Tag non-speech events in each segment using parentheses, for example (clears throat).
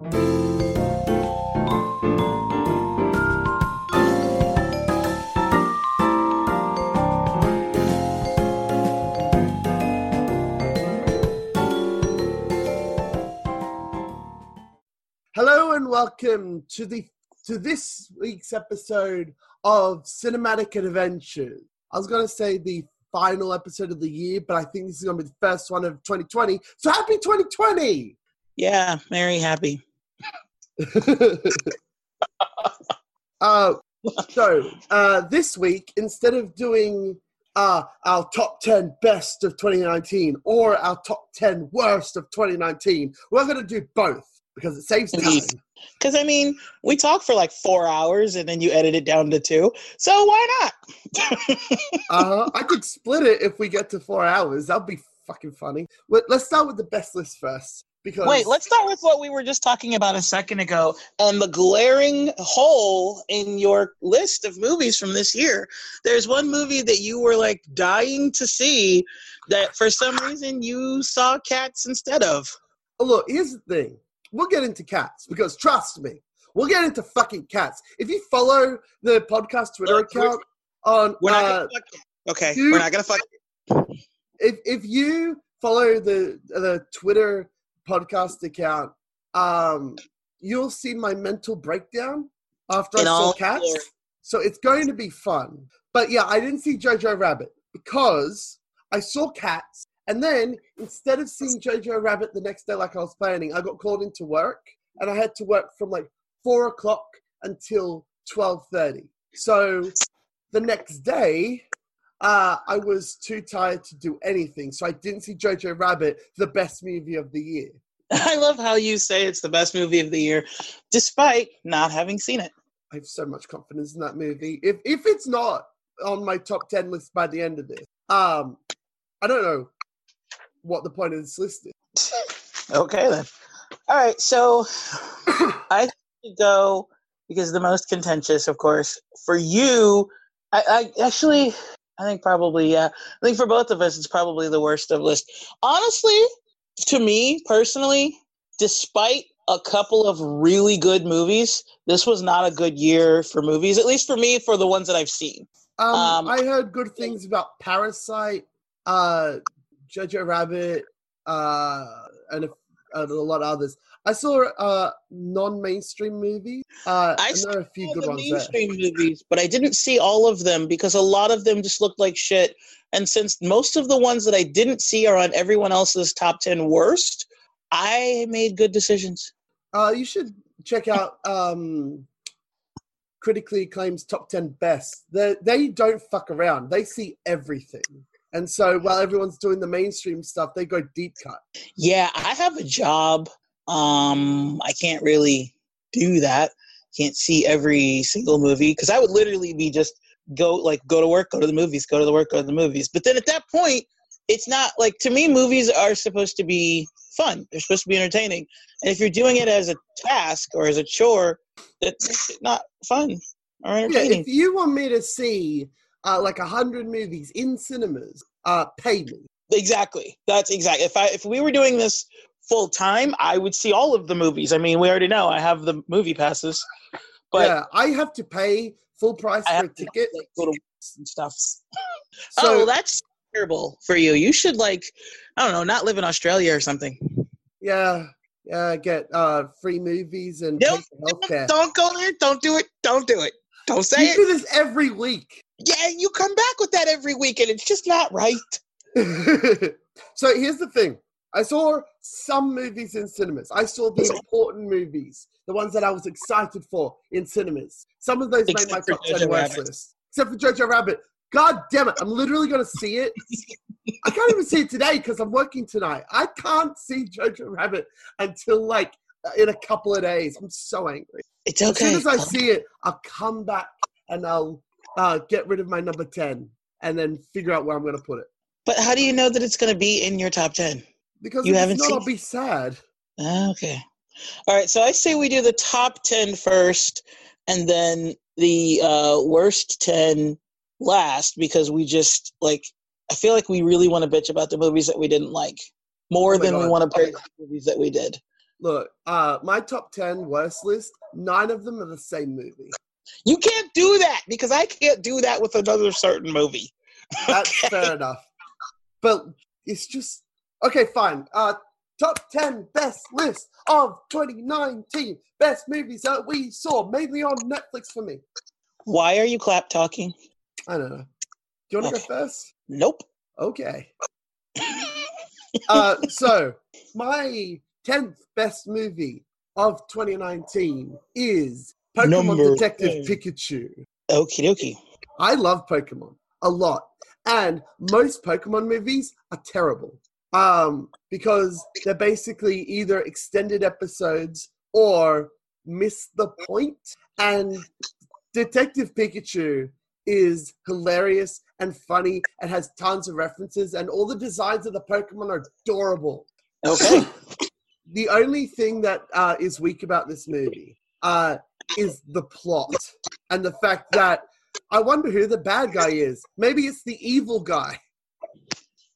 Hello and welcome to the to this week's episode of Cinematic Adventures. I was going to say the final episode of the year, but I think this is going to be the first one of 2020. So happy 2020! Yeah, Merry Happy. (laughs) uh, so uh, this week, instead of doing uh, our top 10 best of 2019 or our top 10 worst of 2019, we're going to do both because it saves time. Because I mean, we talk for like four hours and then you edit it down to two. So why not? (laughs) uh, I could split it if we get to four hours. That'd be fucking funny. Let's start with the best list first. Because Wait, let's start with what we were just talking about a second ago and the glaring hole in your list of movies from this year. There's one movie that you were like dying to see that for some reason you saw cats instead of. Oh, look, here's the thing. We'll get into cats because trust me, we'll get into fucking cats. If you follow the podcast Twitter account on, We're not uh, gonna fuck Okay, you- we're not gonna fuck. if if you follow the the Twitter podcast account, um, you'll see my mental breakdown after I saw cats. So it's going to be fun. But yeah, I didn't see Jojo Rabbit because I saw cats, and then instead of seeing Jojo Rabbit the next day like I was planning, I got called into work, and I had to work from like four o'clock until twelve thirty. So the next day, uh, I was too tired to do anything, so I didn't see Jojo Rabbit, the best movie of the year. (laughs) I love how you say it's the best movie of the year, despite not having seen it. I have so much confidence in that movie. If if it's not on my top ten list by the end of this, um, I don't know what the point of this list is. (laughs) Okay then. All right, so (coughs) I go because the most contentious, of course, for you. I, I actually, I think probably yeah. I think for both of us, it's probably the worst of list. Honestly, to me personally, despite a couple of really good movies, this was not a good year for movies. At least for me, for the ones that I've seen. Um, Um, I heard good things about Parasite, uh, Jojo Rabbit, uh, and a, and a lot of others. I saw a non-mainstream movie. Uh, I there are a few good the ones there. mainstream movies, but I didn't see all of them because a lot of them just looked like shit. And since most of the ones that I didn't see are on everyone else's top ten worst, I made good decisions. Uh, you should check out um, critically acclaimed top 10 best. They, they don't fuck around, they see everything. And so while everyone's doing the mainstream stuff, they go deep cut. Yeah, I have a job. Um, I can't really do that. Can't see every single movie because I would literally be just go like go to work, go to the movies, go to the work, go to the movies. But then at that point, it's not like to me movies are supposed to be fun. They're supposed to be entertaining. And if you're doing it as a task or as a chore, that's not fun or entertaining. Yeah, if you want me to see uh, like a hundred movies in cinemas, uh, pay me. Exactly. That's exactly. If I if we were doing this full time, I would see all of the movies. I mean, we already know I have the movie passes, but yeah, I have to pay full price I for a ticket. like, to and stuff. So oh, that's terrible for you. You should like I don't know, not live in Australia or something. yeah, yeah, get uh, free movies and Nope. healthcare. Don't go there. Don't do it. Don't do it. Don't say You it. do this every week. Yeah, you come back with that every week, and it's just not right. (laughs) so here's the thing. I saw some movies in cinemas. I saw the important movies, the ones that I was excited for in cinemas. Some of those Except made my for top 10 worst list. Except for Jojo Rabbit. God damn it. I'm literally going to see it. I can't even see it today because I'm working tonight. I can't see Jojo Rabbit until like in a couple of days. I'm so angry. It's okay. As soon as I see it, I'll come back and I'll uh, get rid of my number 10 and then figure out where I'm going to put it. but how do you know that it's going to be in your top ten? Because You haven't not, seen I'll be sad. Ah, Okay. All right. So I say we do the top 10 first and then the uh, worst 10 last because we just like, I feel like we really want to bitch about the movies that we didn't like more Oh than we want to praise the movies that we did. Look, uh, my top ten worst list. Nine of them are the same movie. You can't do that because I can't do that with another certain movie. (laughs) That's fair enough. But it's just okay. Fine. Uh, top ten best list of 2019 best movies that we saw, mainly on Netflix for me. Why are you clap talking? I don't know. Do you want to go first? Nope. Okay. (laughs) uh, so my tenth best movie of 2019 is Pokemon Number Detective 10. Pikachu. Okie dokie. I love Pokemon a lot, and most Pokemon movies are terrible. Um, because they're basically either extended episodes or miss the point. And Detective Pikachu is hilarious and funny and has tons of references, and all the designs of the Pokemon are adorable. Okay. (coughs) The only thing that uh, is weak about this movie uh, is the plot and the fact that I wonder who the bad guy is. Maybe it's the evil guy.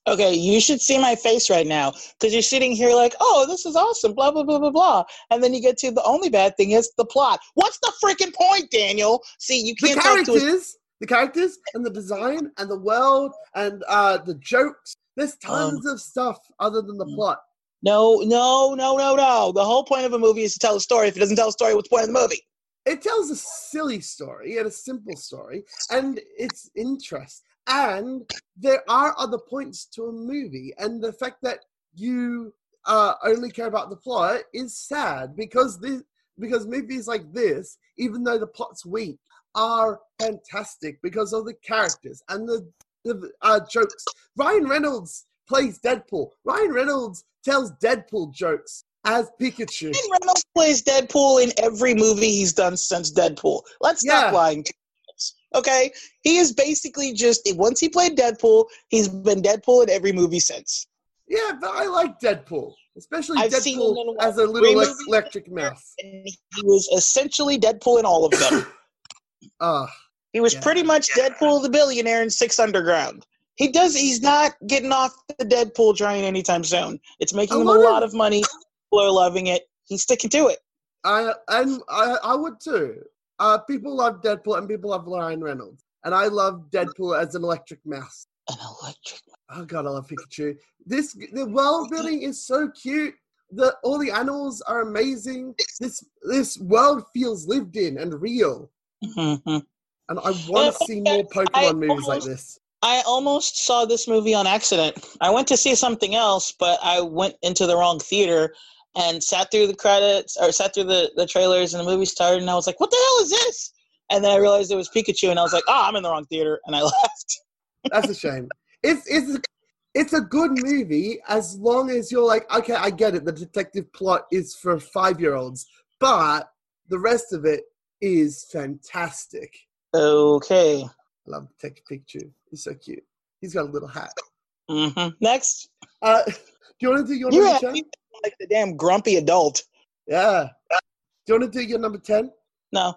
Okay, you should see my face right now because you're sitting here like, oh, this is awesome, blah, blah, blah, blah, blah. And then you get to the only bad thing is the plot. What's the freaking point, Daniel? See, you can't talk to us. characters, the characters, and the design, and the world, and uh, the jokes. There's tons of stuff other than the Mm. plot. No, no, no, no, no. The whole point of a movie is to tell a story. If it doesn't tell a story, what's the point of the movie? It tells a silly story and a simple story, and it's interest. And there are other points to a movie, and the fact that you uh, only care about the plot is sad because this because movies like this, even though the plot's weak, are fantastic because of the characters and the the uh, jokes. Ryan Reynolds plays Deadpool. Ryan Reynolds tells Deadpool jokes as Pikachu. Ryan Reynolds plays Deadpool in every movie he's done since Deadpool. Let's stop Yeah. lying. to us, Okay, he is basically just once he played Deadpool, he's been Deadpool in every movie since. Yeah, but I like Deadpool, especially I've Deadpool as a little elec- electric mouse. He was essentially Deadpool in all of them. (coughs) Ah, He was Yeah. pretty much Deadpool the billionaire in Six Underground. He does. He's not getting off the Deadpool train anytime soon. It's making A him a lot of- lot of money. People are loving it. He's sticking to it. I and I, I would too. Uh, people love Deadpool and people love Ryan Reynolds, and I love Deadpool as an electric mouse. An electric. Oh god, I love Pikachu. This the world building is so cute. The all the animals are amazing. This this world feels lived in and real, Mhm. and I want to see more Pokemon movies like this. I almost saw this movie on accident. I went to see something else, but I went into the wrong theater and sat through the credits or sat through the, the trailers and the movie started and I was like, what the hell is this? And then I realized it was Pikachu and I was like, oh, I'm in the wrong theater and I (laughs) left. That's a shame. It's it's it's a good movie as long as you're like, okay, I get it. The detective plot is for five year olds, but the rest of it is fantastic. Okay. I love Detective Pikachu. He's so cute. He's got a little hat. hmm Next. Uh, (laughs) do you want to do your You number have ten? you sound like the damn grumpy adult. Yeah. Do you want to do your number ten? No.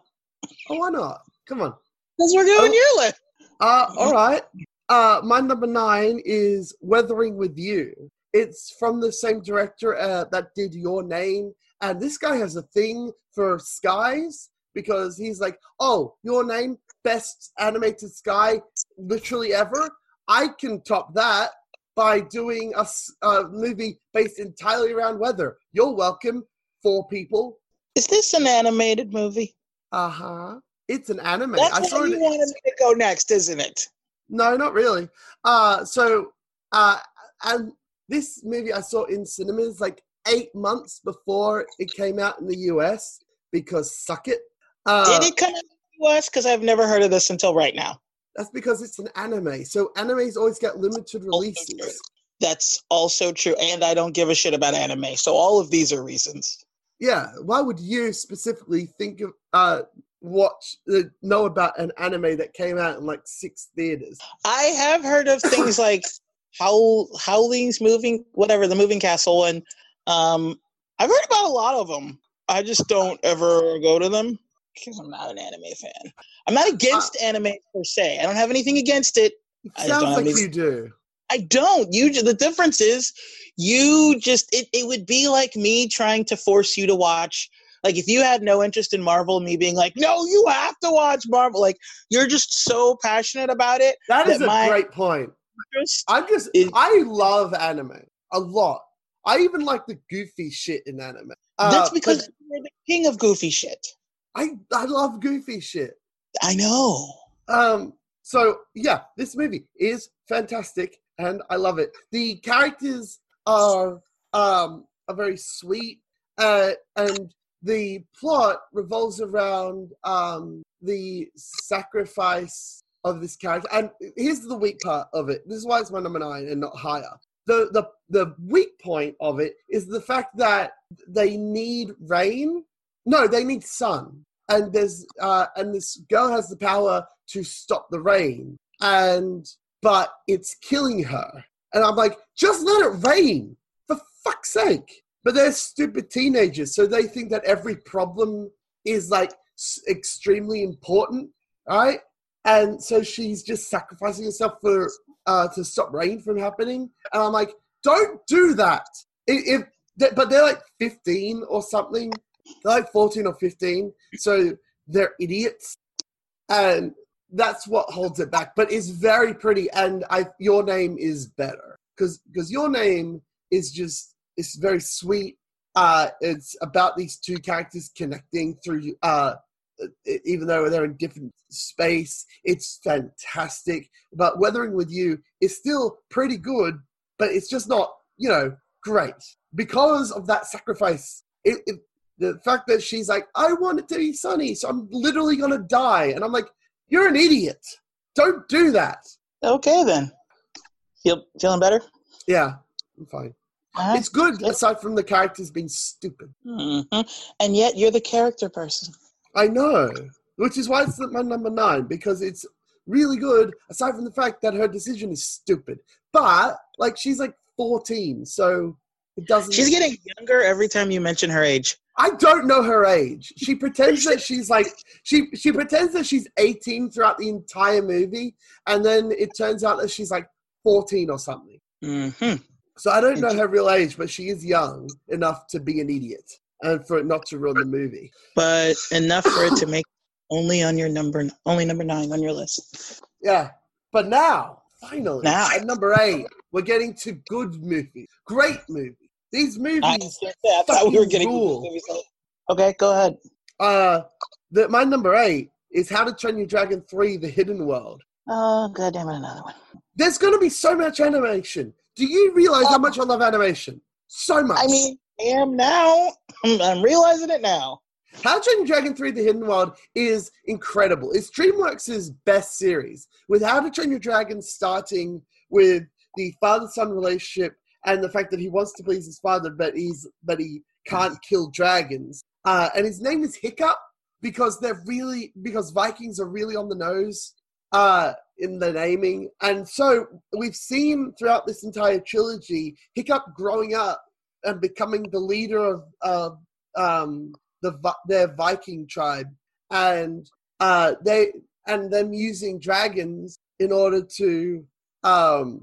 Oh, why not? Come on. Because we're doing Oh. your list. Uh, all right. Uh, my number nine is Weathering with You. It's from the same director uh, that did Your Name. And this guy has a thing for skies because he's like, oh, Your Name, best animated sky literally ever. I can top that by doing a movie based entirely around weather. You're welcome, four people. Is this an animated movie? Uh huh. It's an anime. That's I where it. you wanted me to go next, isn't it? No, not really. Uh, so, uh, and this movie I saw in cinemas like eight months before it came out in the US because suck it. Uh, Did it come out in the US? Because I've never heard of this until right now. That's because it's an anime. So animes always get limited releases. That's also true. And I don't give a shit about anime. So all of these are reasons. Yeah. Why would you specifically think of uh watch uh, know about an anime that came out in like six theaters? I have heard of things (laughs) like Howl, Howling's Moving, whatever, the Moving Castle. And um, I've heard about a lot of them. I just don't ever go to them because I'm not an anime fan. I'm not against anime per se. I don't have anything against it. It I sounds don't like you do. I don't. You the difference is you just it, it would be like me trying to force you to watch like if you had no interest in Marvel, me being like, no, you have to watch Marvel. Like you're just so passionate about it. That is a great point. I'm just is, I love anime a lot. I even like the goofy shit in anime. Uh, that's because you're the king of goofy shit. I I love goofy shit. I know. Um. So yeah, this movie is fantastic, and I love it. The characters are um are very sweet, uh, and the plot revolves around um the sacrifice of this character. And here's the weak part of it. This is why it's my number nine and not higher. The the the weak point of it is the fact that they need rain. No, they need sun. And there's uh, and this girl has the power to stop the rain, and but it's killing her. And I'm like, just let it rain, for fuck's sake. But they're stupid teenagers, so they think that every problem is like extremely important, right? And so she's just sacrificing herself for uh, to stop rain from happening. And I'm like, don't do that. If, if but they're like 15 or something. They're like 14 or 15, so they're idiots, and that's what holds it back. But it's very pretty, and I your name is better because because your name is just it's very sweet. Uh, it's about these two characters connecting through uh, even though they're in different space. It's fantastic. But Weathering with You is still pretty good, but it's just not, you know, great because of that sacrifice. It, it, the fact that she's like, I want it to be sunny, so I'm literally gonna die, and I'm like, you're an idiot. Don't do that. Okay then. Feel feeling better? Yeah, I'm fine. Uh, it's good aside from the characters being stupid. Mm-hmm. And yet you're the character person. I know, which is why it's my number nine because it's really good. Aside from the fact that her decision is stupid, but like she's like fourteen, so it doesn't. She's getting younger every time you mention her age. I don't know her age. She (laughs) pretends that she's like she she pretends that she's 18 throughout the entire movie, and then it turns out that she's like 14 or something. Mm-hmm. So I don't know her real age, but she is young enough to be an idiot and for it not to ruin the movie. But enough for it to (coughs) make only on your number, only number nine on your list. Yeah, but now finally now. at number eight, we're getting to good movies, great movies. These movies. I, I thought we were getting movies. Okay, go ahead. Uh, the, my number eight is How to Train Your Dragon Three: The Hidden World. Oh, goddamn it, another one. There's going to be so much animation. Do you realize how much I love animation? So much. I mean, am now. I'm, I'm realizing it now. How to Train Your Dragon 3 The Hidden World is incredible. It's DreamWorks' best series, with How to Train Your Dragon starting with the father-son relationship and the fact that he wants to please his father, but he's but he can't kill dragons. Uh, and his name is Hiccup because they're really because Vikings are really on the nose uh, in the naming, and so we've seen throughout this entire trilogy Hiccup growing up and becoming the leader of uh, um, the their Viking tribe, and uh, they and them using dragons in order to um,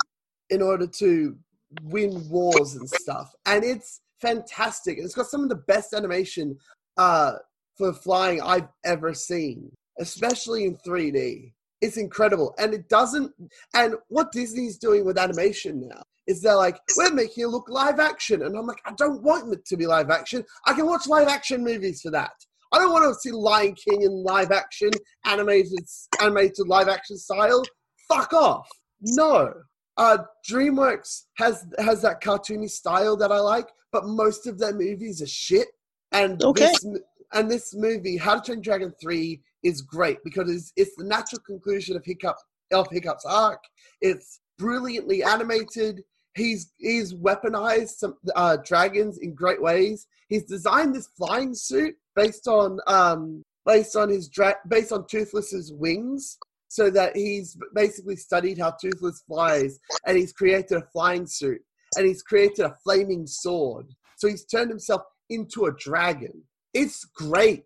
in order to win wars and stuff, and it's fantastic. It's got some of the best animation uh, for flying I've ever seen, especially in 3D. It's incredible, and it doesn't. And what Disney's doing with animation now is they're like, we're making it look live action. And I'm like, I don't want it to be live action. I can watch live action movies for that. I don't want to see Lion King in live action, animated, animated live action style. Fuck off. No. Uh, DreamWorks has has that cartoony style that I like, but most of their movies are shit. And okay. this and this movie, How to Train Dragon Three, is great because it's, it's the natural conclusion of Hiccup of Hiccup's arc. It's brilliantly animated. He's he's weaponized some uh, dragons in great ways. He's designed this flying suit based on um, based on his dra- based on Toothless's wings, so that he's basically studied how Toothless flies, and he's created a flying suit, and he's created a flaming sword. So he's turned himself into a dragon. It's great.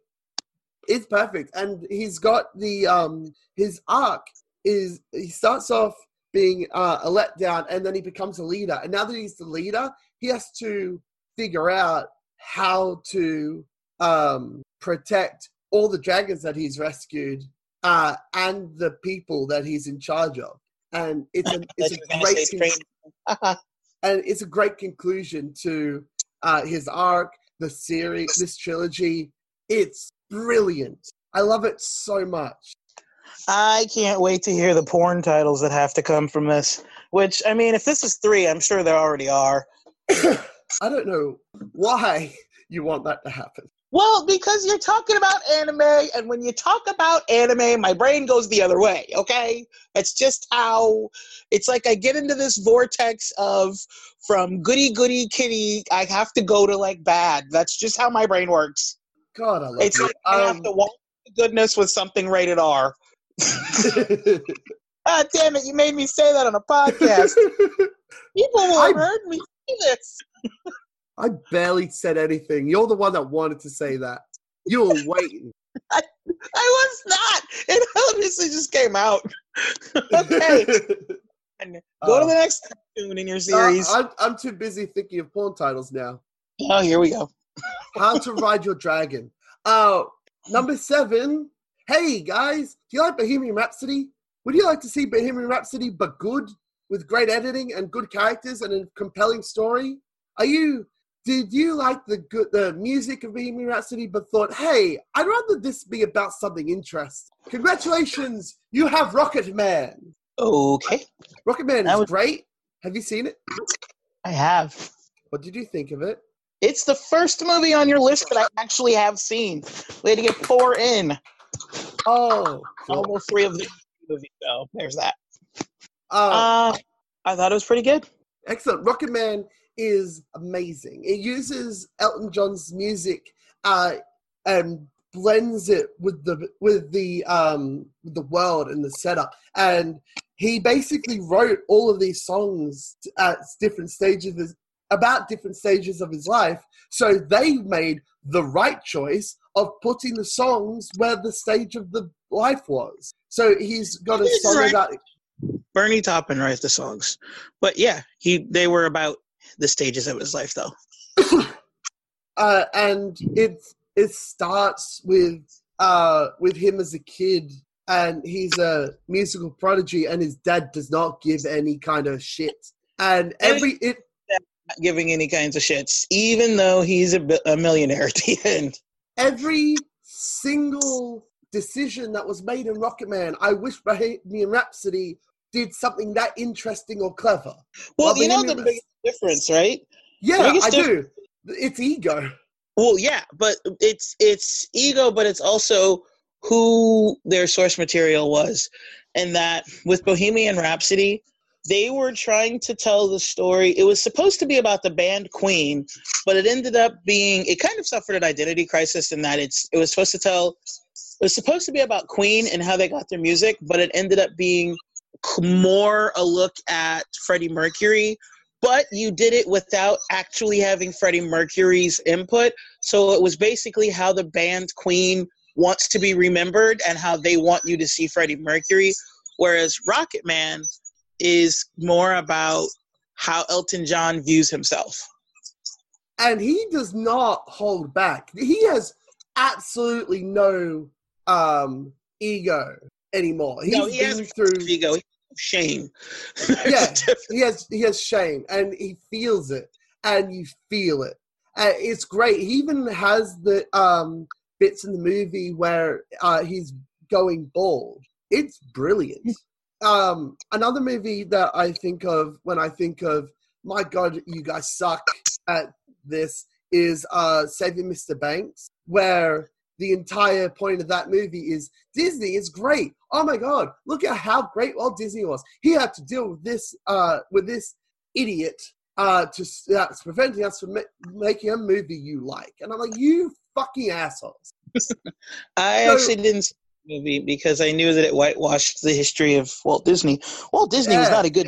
It's perfect, and he's got the um his arc is he starts off being uh, a letdown, and then he becomes a leader. And now that he's the leader, he has to figure out how to um, protect all the dragons that he's rescued uh, and the people that he's in charge of. And it's a, (laughs) it's a great con- (laughs) and it's a great conclusion to uh, his arc, the series, this trilogy. It's brilliant. I love it so much. I can't wait to hear the porn titles that have to come from this. Which I mean, if this is three, I'm sure there already are. (coughs) I don't know why you want that to happen. Well, because you're talking about anime, and when you talk about anime, my brain goes the other way, okay? It's just how it's like I get into this vortex of from goody goody kitty, I have to go to like bad. That's just how my brain works. God, I love It's it. like I have Um, to walk the goodness with something rated R. (laughs) Ah, damn it, you made me say that on a podcast. (laughs) People will have I- heard me say this. (laughs) I barely said anything. You're the one that wanted to say that. You were waiting. (laughs) I was not. It obviously just came out. (laughs) okay, (laughs) go to the next cartoon in your Uh, series. I'm, I'm too busy thinking of porn titles now. oh, here we go. How to Ride Your Dragon. Uh, number seven. Hey guys, do you like Bohemian Rhapsody? Would you like to see Bohemian Rhapsody but good, with great editing and good characters and a compelling story? Are you? Did you like the good the music of Bohemian Rhapsody but thought, hey, I'd rather this be about something interesting? Congratulations, you have Rocket Man. Okay, Rocket Man is was- great. Have you seen it? I have. What did you think of it? It's the first movie on your list that I actually have seen. We had to get four in. Oh. Almost three of the movies, so there's that. Uh, Uh, I thought it was pretty good. Excellent. Rocket Man is amazing. It uses Elton John's music uh, and blends it with the with the um, the world and the setup. And he basically wrote all of these songs at different stages about different stages of his life. So they made the right choice of putting the songs where the stage of the life was. So he's got a song right. about Bernie Taupin writes the songs, but yeah, he they were about the stages of his life, though. (coughs) uh, and it it starts with uh, with him as a kid, and he's a musical prodigy, and his dad does not give any kind of shit. And every it Not giving any kinds of shits, even though he's a, a millionaire at the end. every single decision that was made in Rocket Man, I wish Bohemian Rhapsody did something that interesting or clever. Well, you know the Bohemian biggest difference, right? Yeah, I do. It's ego. Well, yeah, but it's it's ego, but it's also who their source material was, and that with Bohemian Rhapsody, they were trying to tell the story. It was supposed to be about the band Queen, but it ended up being it kind of suffered an identity crisis in that it's it was supposed to tell it was supposed to be about Queen and how they got their music, but it ended up being more a look at Freddie Mercury. But you did it without actually having Freddie Mercury's input. So it was basically how the band Queen wants to be remembered and how they want you to see Freddie Mercury. Whereas Rocket Man is more about how Elton John views himself. and he does not hold back. He has absolutely no um, ego anymore. He's No, he been has through. Ego, shame. Yeah. (laughs) He has he has shame, and he feels it, and you feel it. Uh, it's great. He even has the um, bits in the movie where uh, he's going bald. It's brilliant. Um, another movie that I think of when I think of my God, you guys suck at this is uh, Saving Mr. Banks, where the entire point of that movie is Disney is great. Oh my God, look at how great Walt Disney was. He had to deal with this uh, with this idiot uh, to that's preventing us from ma- making a movie you like. And I'm like, you fucking assholes. (laughs) I So- actually didn't see the movie because I knew that it whitewashed the history of Walt Disney. Walt Disney was not a good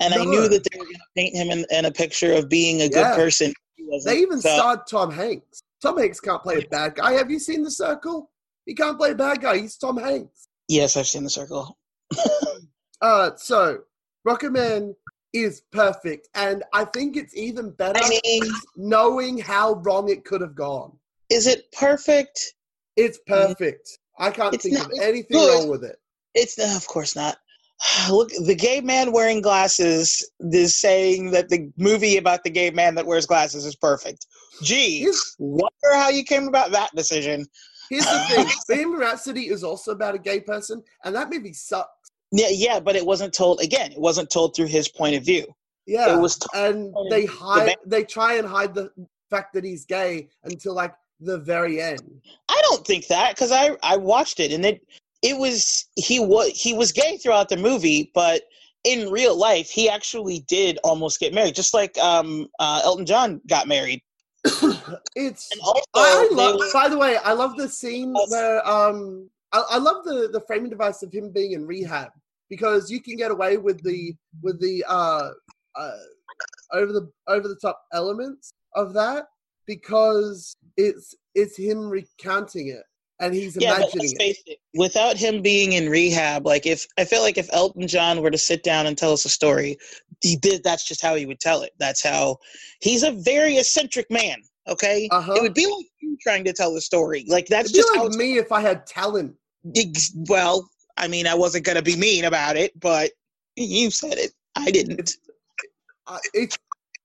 and I knew that they were going to paint him in, in a picture of being a good Yeah. person. They even So- starred Tom Hanks. Tom Hanks can't play a bad guy. Have you seen The Circle? He can't play a bad guy. He's Tom Hanks. Yes, I've seen the circle. (laughs) Uh, so Rocket Man is perfect, and I think it's even better I mean, knowing how wrong it could have gone. is it perfect? It's perfect. I can't It's think not- of anything good. wrong with it. It's no, of course not. (sighs) Look, the gay man wearing glasses is saying that the movie about the gay man that wears glasses is perfect. Gee, Here's, wonder how you came about that decision. here's the thing: (laughs) Bohemian Rhapsody is also about a gay person, and that movie sucks. Yeah, yeah, but it wasn't told again. It wasn't told through his point of view. Yeah, It was and they hide. band- They try and hide the fact that he's gay until like the very end. I don't think that because I I watched it and it it was he was he was gay throughout the movie, but in real life he actually did almost get married, just like um uh, Elton John got married. (coughs) it's also, I they love. were- By the way, I love the scene where um, I, I love the the framing device of him being in rehab because you can get away with the with the uh, uh over the over the top elements of that because it's it's him recounting it and he's yeah, but let's it. face it. Without him being in rehab, like if I feel like if Elton John were to sit down and tell us a story, he did. That's just how he would tell it. That's how he's a very eccentric man. Okay, Uh-huh. it would be like you trying to tell a story. Like that's It'd just like it's me if I had talent. Well, I mean, I wasn't gonna be mean about it, but you said it. I didn't. Uh, it's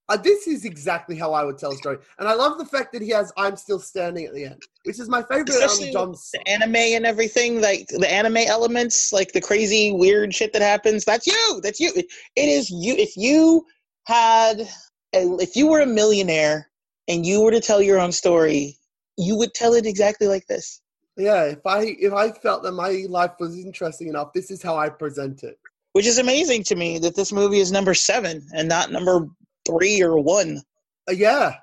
uh, this is exactly how I would tell a story, and I love the fact that he has "I'm Still Standing" at the end, which is my favorite Especially John song. The anime and everything, like the anime elements, like the crazy weird shit that happens. That's you. That's you. It is you. If you had, a, if you were a millionaire and you were to tell your own story, you would tell it exactly like this. Yeah, if I if I felt that my life was interesting enough, this is how I present it. Which is amazing to me that this movie is number seven and not number three or one. Uh, yeah,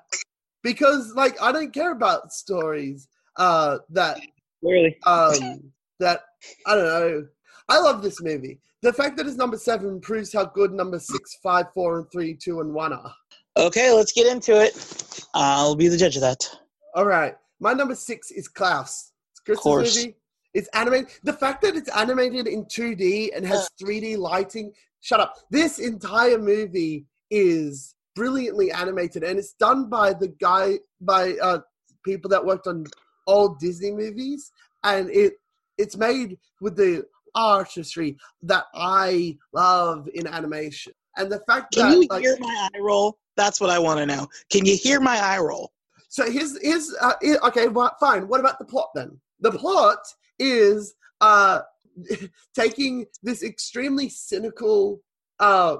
because like I don't care about stories uh, that Clearly. um, that I don't know. I love this movie. The fact that it's number seven proves how good number six, five, four, and three, two, and one are. Okay, let's get into it. I'll be the judge of that. All right, my number six is Klaus. It's Christmas course. movie. It's animated. The fact that it's animated in 2D and has 3D lighting. Shut up. This entire movie is brilliantly animated, and it's done by the guy by uh, people that worked on old Disney movies, and it it's made with the artistry that I love in animation. And the fact Can that you like, hear my eye roll? That's what I want to know. Can you hear my eye roll? So here's here's uh, here- okay. Well, fine. What about the plot then? The plot is uh (laughs) taking this extremely cynical uh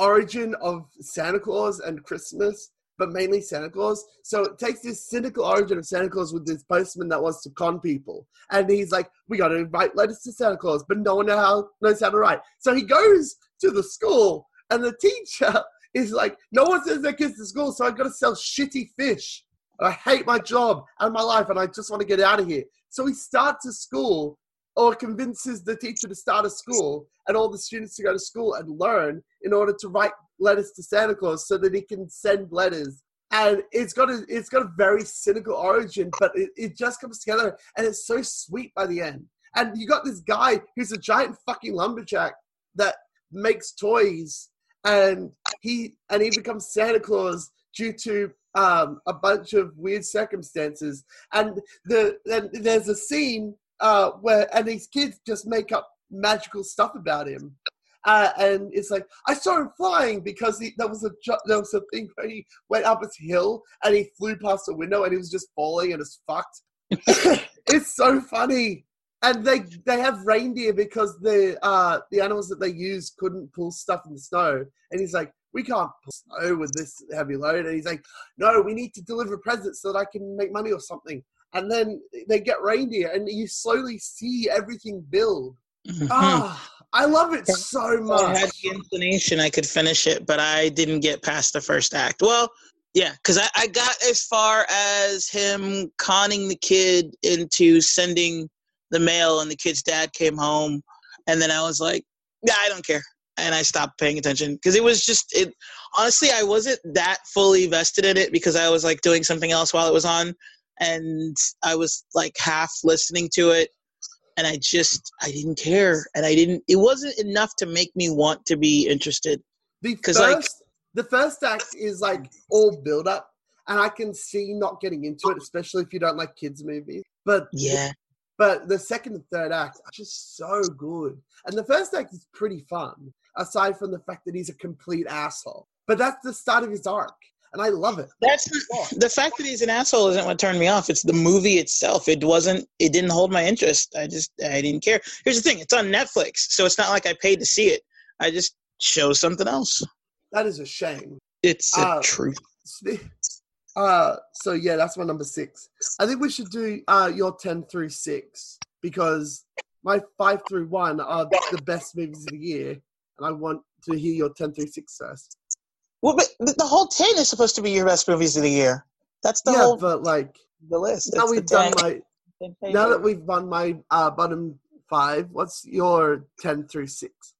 origin of Santa Claus and Christmas, but mainly Santa Claus. So it takes this cynical origin of Santa Claus with this postman that wants to con people, and he's like, "We got to write letters to Santa Claus, but no one know how, knows how to write." So he goes to the school, and the teacher (laughs) is like, "No one sends their kids to school, so I've got to sell shitty fish." I hate my job and my life, and I just want to get out of here. So he starts a school, or convinces the teacher to start a school, and all the students to go to school and learn in order to write letters to Santa Claus, so that he can send letters. And it's got a it's got a very cynical origin, but it, it just comes together, and it's so sweet by the end. And you got this guy who's a giant fucking lumberjack that makes toys, and he and he becomes Santa Claus due to um, a bunch of weird circumstances. And the and there's a scene uh, where and these kids just make up magical stuff about him. Uh, and it's like I saw him flying because he, there was a there was a thing where he went up a hill and he flew past a window and he was just falling and it's fucked. (laughs) it's so funny, and they they have reindeer because the uh, the animals that they use couldn't pull stuff in the snow, and he's like, we can't pull snow with this heavy load, and he's like, no, we need to deliver presents so that I can make money or something. And then they get reindeer, and you slowly see everything build. Mhm. Ah, I love it so much. I had the inclination, I could finish it, but I didn't get past the first act. Well, yeah, because I, I got as far as him conning the kid into sending the mail, and the kid's dad came home, and then I was like, yeah, I don't care. And I stopped paying attention because it was just it. Honestly, I wasn't that fully vested in it because I was like doing something else while it was on, and I was like half listening to it. and I just I didn't care, and I didn't. It wasn't enough to make me want to be interested. The 'Cause, first, like- the first act is like all build up, and I can see not getting into it, especially if you don't like kids movies. But Yeah, but the second and third act are just so good, and the first act is pretty fun, aside from the fact that he's a complete asshole. But that's the start of his arc, and I love it. that's the fact that he's an asshole isn't what turned me off. It's the movie itself. It wasn't. It didn't hold my interest. I just I didn't care. Here's the thing. It's on Netflix, so it's not like I paid to see it. I just chose something else. That is a shame. It's the Uh, truth. Uh, so yeah, that's my number six. I think we should do uh your ten through six because my five through one are the best movies of the year, and I want to hear your ten through six first. Well, but the the whole ten is supposed to be your best movies of the year. That's the yeah, whole but like the list. now It's we've done my now that we've done my uh bottom five, what's your ten through six?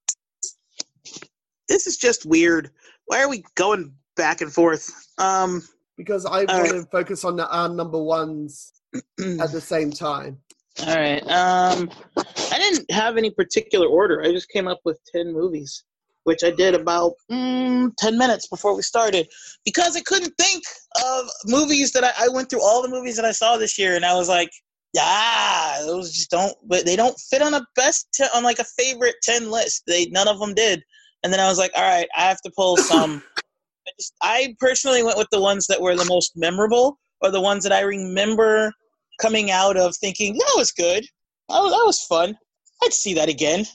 this is just weird. Why are we going back and forth? Um, Because I want right. to focus on the, our number ones (clears throat) at the same time. all right. Um, I didn't have any particular order. I just came up with ten movies, which I did about mm, ten minutes before we started because I couldn't think of movies that I, I went through all the movies that I saw this year, and I was like, yeah, those just don't. But they don't fit on a best te- on like a favorite ten list. They none of them did. And then I was like, all right, I have to pull (laughs) some. I, just, I personally went with the ones that were the most memorable, or the ones that I remember coming out of thinking that was good. That was, that was fun. I'd see that again.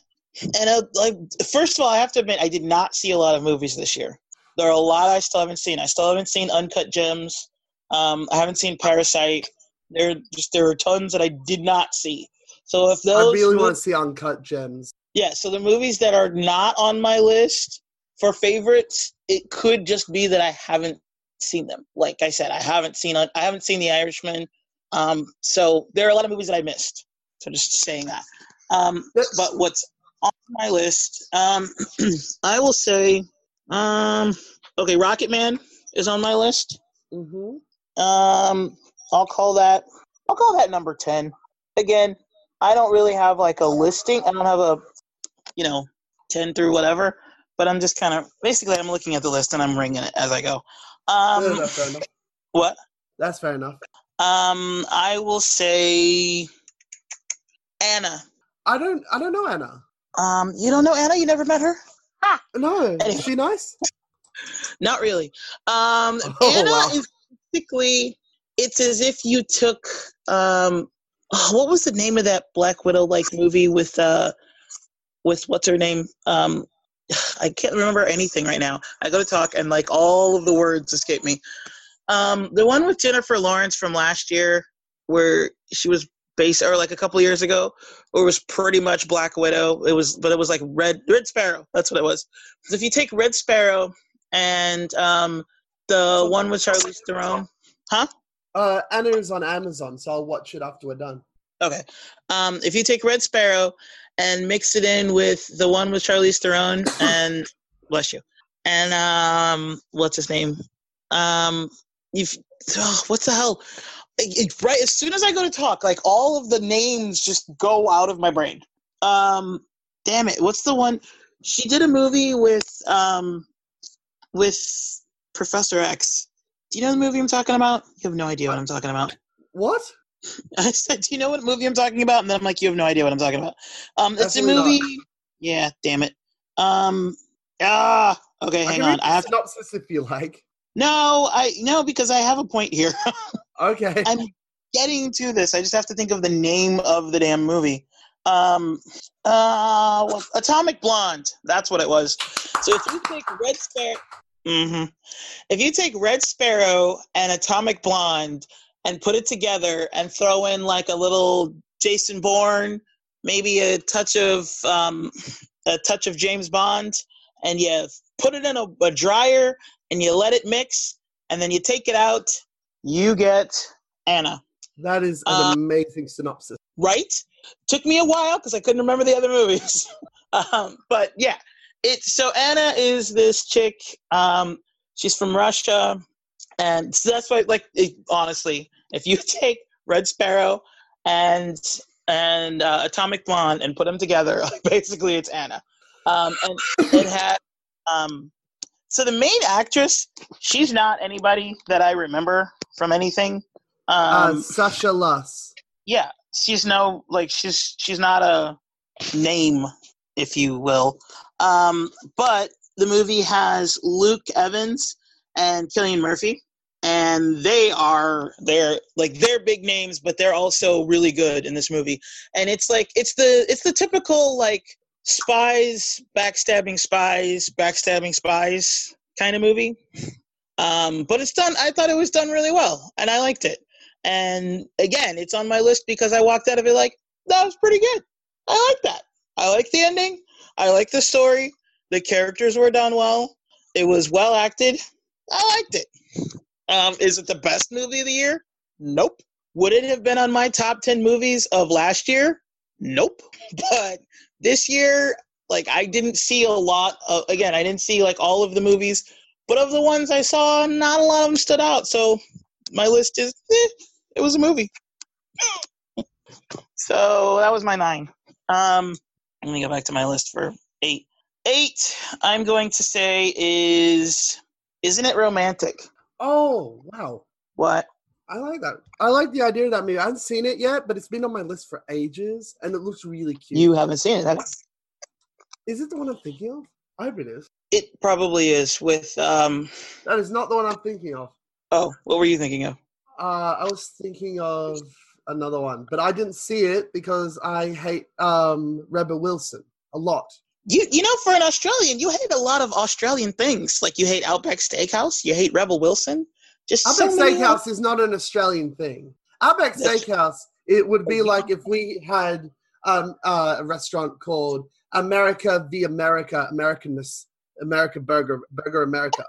And uh, like, first of all, I have to admit, I did not see a lot of movies this year. There are a lot I still haven't seen. I still haven't seen Uncut Gems. Um, I haven't seen Parasite. There, just there are tons that I did not see. So if those, I really want to see Uncut Gems. yeah, so the movies that are not on my list for favorites, it could just be that I haven't seen them. Like I said, I haven't seen I haven't seen The Irishman. Um, so there are a lot of movies that I missed. So just saying that. Um, but what's on my list, um, (clears throat) I will say, um, okay, Rocket Man is on my list. Mhm. Um, I'll call that. I'll call that number ten. Again, I don't really have like a listing. I don't have a, you know, ten through whatever. But I'm just kind of basically I'm looking at the list and I'm ringing it as I go. Um, (laughs) enough. what? That's fair enough. Um, I will say Anna. I don't. I don't know Anna. Um, you don't know Anna? You never met her? No, Anyway. is she nice? (laughs) Not really. Um, (laughs) Oh, Anna wow. is basically it's as if you took um, oh, what was the name of that Black Widow like movie with uh, with what's her name? Um, (sighs) I can't remember anything right now. I go to talk and like all of the words escape me. Um, the one with Jennifer Lawrence from last year, where she was based, or like a couple years ago, it was pretty much Black Widow. It was, but it was like Red Red Sparrow. That's what it was. So if you take Red Sparrow and um, the one with Charlize Theron, Uh, Anna is on Amazon, so I'll watch it after we're done. Okay. Um, if you take Red Sparrow and mix it in with the one with Charlize Theron (coughs) and bless you, and um, what's his name? Um, you've oh, what's the hell? It- it- right as soon as I go to talk, like all of the names just go out of my brain. Um, damn it! What's the one? She did a movie with um, with Professor X. Do you know the movie I'm talking about? You have no idea what I'm talking about. What? (laughs) I said, "Do you know what movie I'm talking about?" And then I'm like, "You have no idea what I'm talking about." Um, it's a movie. Yeah, damn it. Um, ah, okay, I hang on. I have synopsis if you like. no, I no because I have a point here. (laughs) Okay. I'm getting to this. I just have to think of the name of the damn movie. Um, uh, Atomic Blonde. That's what it was. So if you take Red Sparrow, hmm if you take Red Sparrow and Atomic Blonde and put it together and throw in like a little Jason Bourne, maybe a touch of um, a touch of James Bond, and you put it in a, a dryer and you let it mix, and then you take it out, you get Anna. that is an uh, amazing synopsis. Right? Took me a while because I couldn't remember the other movies. (laughs) um, but yeah, it. So Anna is this chick. Um, she's from Russia, and so that's why. Like it, honestly, if you (laughs) take Red Sparrow and and uh, Atomic Blonde and put them together, (laughs) basically it's Anna. Um, and it had um, so the main actress, she's not anybody that I remember from anything. Um, uh, Sasha Luss. Yeah, she's no like she's she's not a name, if you will. Um, but the movie has Luke Evans and Cillian Murphy, and they are they're like they're big names, but they're also really good in this movie. And it's like it's the it's the typical like spies backstabbing spies backstabbing spies kind of movie. Um, but it's done. I thought it was done really well, and I liked it. And again, it's on my list because I walked out of it like that was pretty good. I like that. I like the ending. I like the story. The characters were done well. It was well acted. I liked it. Um, is it the best movie of the year? Nope. Would it have been on my top 10 movies of last year? Nope. (laughs) But this year, like, I didn't see a lot of, again, I didn't see like all of the movies, but of the ones I saw, not a lot of them stood out. So my list is, eh, it was a movie. (laughs) so that was my nine. Um, let me go back to my list for eight. Eight, I'm going to say is Isn't It Romantic? Oh wow! What? I like that. I like the idea of that movie. I haven't seen it yet, but it's been on my list for ages, and it looks really cute. You haven't seen it? That's is it the one I'm thinking of? I hope it is. It probably is. With um. That is not the one I'm thinking of. Oh, what were you thinking of? Uh, I was thinking of another one, but I didn't see it because I hate um Rebel Wilson a lot. You you know, for an Australian, you hate a lot of Australian things. Like you hate Outback Steakhouse, you hate Rebel Wilson. Just Outback so Steakhouse is not an Australian thing. Outback Steakhouse, it would be like if we had um, uh, a restaurant called America the America Americanness America Burger Burger America.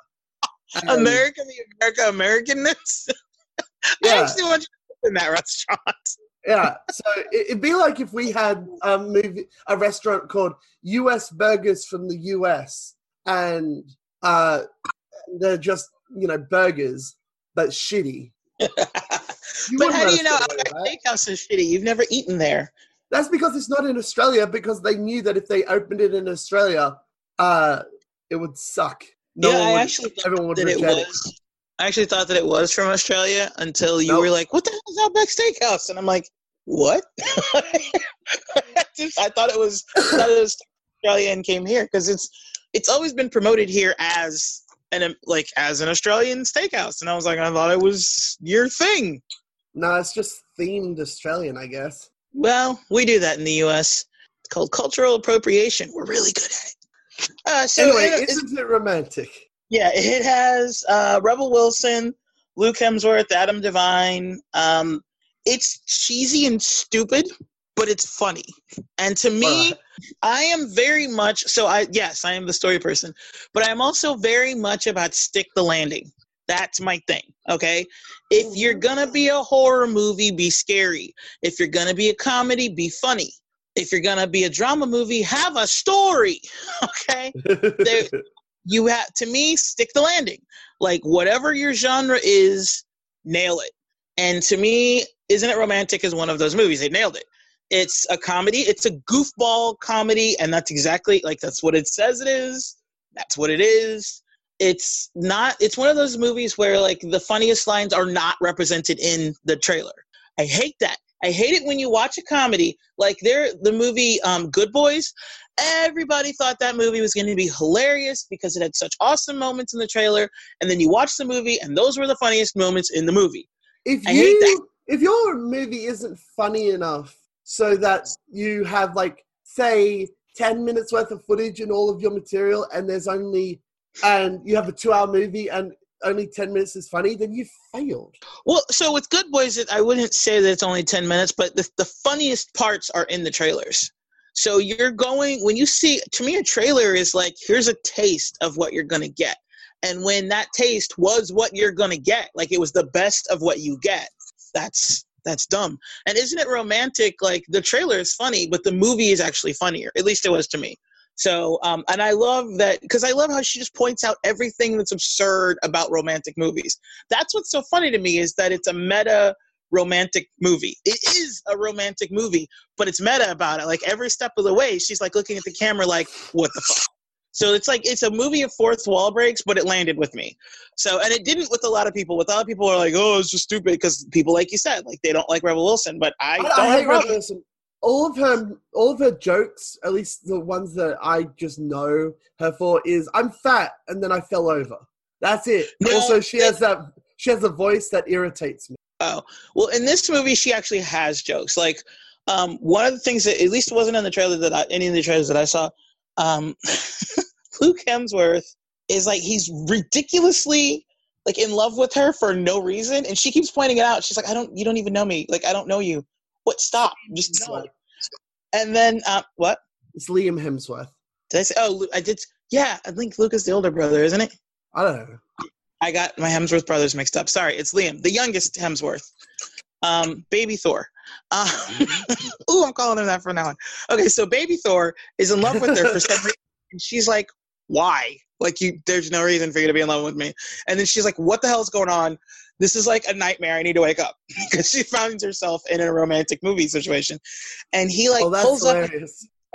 And America the America Americanness. (laughs) yeah. I actually want you in that restaurant. yeah, so it'd be like if we had a movie, a restaurant called U.S. Burgers from the U.S. and uh, they're just you know burgers but shitty. (laughs) but how do you know Outback Steakhouse is shitty? You've never eaten there. That's because it's not in Australia. Because they knew that if they opened it in Australia, uh, it would suck. No yeah, I would, actually thought that it was. It. I actually thought that it was from Australia until you nope. were like, "What the hell is Outback Steakhouse?" And I'm like, "What?" (laughs) I thought it was, thought it was Australia and came here because it's it's always been promoted here as an like as an Australian steakhouse, and I was like, I thought it was your thing. No, it's just themed Australian, I guess. Well, we do that in the U.S. It's called cultural appropriation. We're really good at it. Uh, so anyway, it, isn't it romantic? Yeah, it has uh, Rebel Wilson, Luke Hemsworth, Adam Devine. Um, it's cheesy and stupid, but it's funny. And to me, uh, I am very much so. I yes, I am the story person, but I'm also very much about stick the landing. That's my thing. Okay, if you're gonna be a horror movie, be scary. If you're gonna be a comedy, be funny. If you're gonna be a drama movie, have a story. (laughs) Okay, there, (laughs) you have to me stick the landing. Like whatever your genre is, nail it. And to me, isn't it romantic? Is one of those movies. They nailed it. It's a comedy. It's a goofball comedy, and that's exactly like that's what it says it is. That's what it is. It's not. It's one of those movies where like the funniest lines are not represented in the trailer. I hate that. I hate it when you watch a comedy like there the movie um, Good Boys. Everybody thought that movie was going to be hilarious because it had such awesome moments in the trailer, and then you watch the movie, and those were the funniest moments in the movie. If you if your movie isn't funny enough so that you have like say 10 minutes worth of footage in all of your material and there's only and you have a two hour movie and only 10 minutes is funny then you failed. Well so with good boys i wouldn't say that it's only 10 minutes but the, the funniest parts are in the trailers. So you're going when you see to me a trailer is like here's a taste of what you're to get. And when that taste was what you're to get like it was the best of what you get that's that's dumb. And isn't it romantic? Like the trailer is funny, but the movie is actually funnier. At least it was to me. So, um, and I love that because I love how she just points out everything that's absurd about romantic movies. That's what's so funny to me is that it's a meta romantic movie. It is a romantic movie, but it's meta about it. Like every step of the way, she's like looking at the camera, like, "What the fuck." So it's like it's a movie of fourth wall breaks, but it landed with me. So and it didn't with a lot of people. With a lot of people are like, "Oh, it's just stupid," because people, like you said, like they don't like Rebel Wilson. But I, I, don't I hate Rebel. Wilson. All of her, all of her jokes, at least the ones that I just know her for, is I'm fat and then I fell over. That's it. No, also, she has that. She has a voice that irritates me. Oh well, in this movie, she actually has jokes. Like um, one of the things that at least wasn't in the trailer that I, any of the trailers that I saw. Um, (laughs) Luke Hemsworth is like he's ridiculously like in love with her for no reason, and she keeps pointing it out. She's like, "I don't, you don't even know me. Like, I don't know you. What? Stop. Just no." And then uh, what It's Liam Hemsworth. did I say? Oh, I did. Yeah, I think Luke is the older brother, isn't it? I don't know. I got my Hemsworth brothers mixed up. Sorry, it's Liam, the youngest Hemsworth. Um, baby Thor. Uh, (laughs) ooh, I'm calling him that from now on. Okay, so baby Thor is in love with her for some (laughs) reason. And she's like, why? Like you there's no reason for you to be in love with me. And then she's like, what the hell is going on? This is like a nightmare. I need to wake up (laughs) because she finds herself in a romantic movie situation. And he like oh, pulls up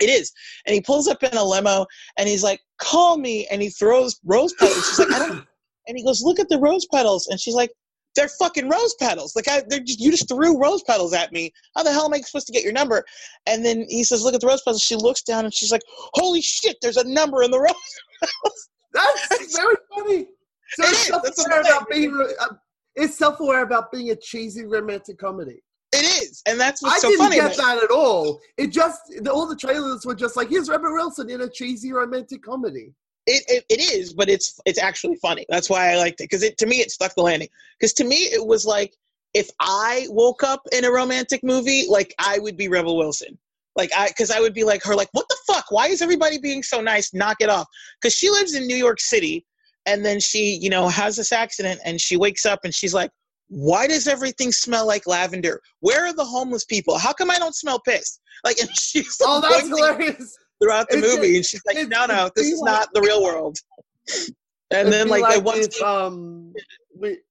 it is. And he pulls up in a limo and he's like, call me. And he throws rose petals. She's like, I don't. (clears throat) And he goes, look at the rose petals. And she's like, they're fucking rose petals. Like, I, they're just, you just threw rose petals at me. How the hell am I supposed to get your number? And then he says, look at the rose petals. She looks down and she's like, holy shit, there's a number in the rose. (laughs) That's very funny. So It it's is, that's what self-aware about being. Uh, it's self-aware about being a cheesy romantic comedy. It is. And that's what's I so didn't funny. get that at all. It just the, all the trailers were just like, here's Rebel Wilson in a cheesy romantic comedy. It, it, it is, but it's it's actually funny. That's why I liked it because it to me it stuck the landing. Because to me it was like if I woke up in a romantic movie, like I would be Rebel Wilson. Like I, because I would be like her, like what the fuck? Why is everybody being so nice? Knock it off. Because she lives in New York City, and then she, you know, has this accident, and she wakes up and she's like, why does everything smell like lavender? Where are the homeless people? How come I don't smell piss? Like, (laughs) and she's Oh, that's hilarious. Throughout the It's movie, a- and she's like, no, no, this is like- not the real world. (laughs) And then, like, the one if, um,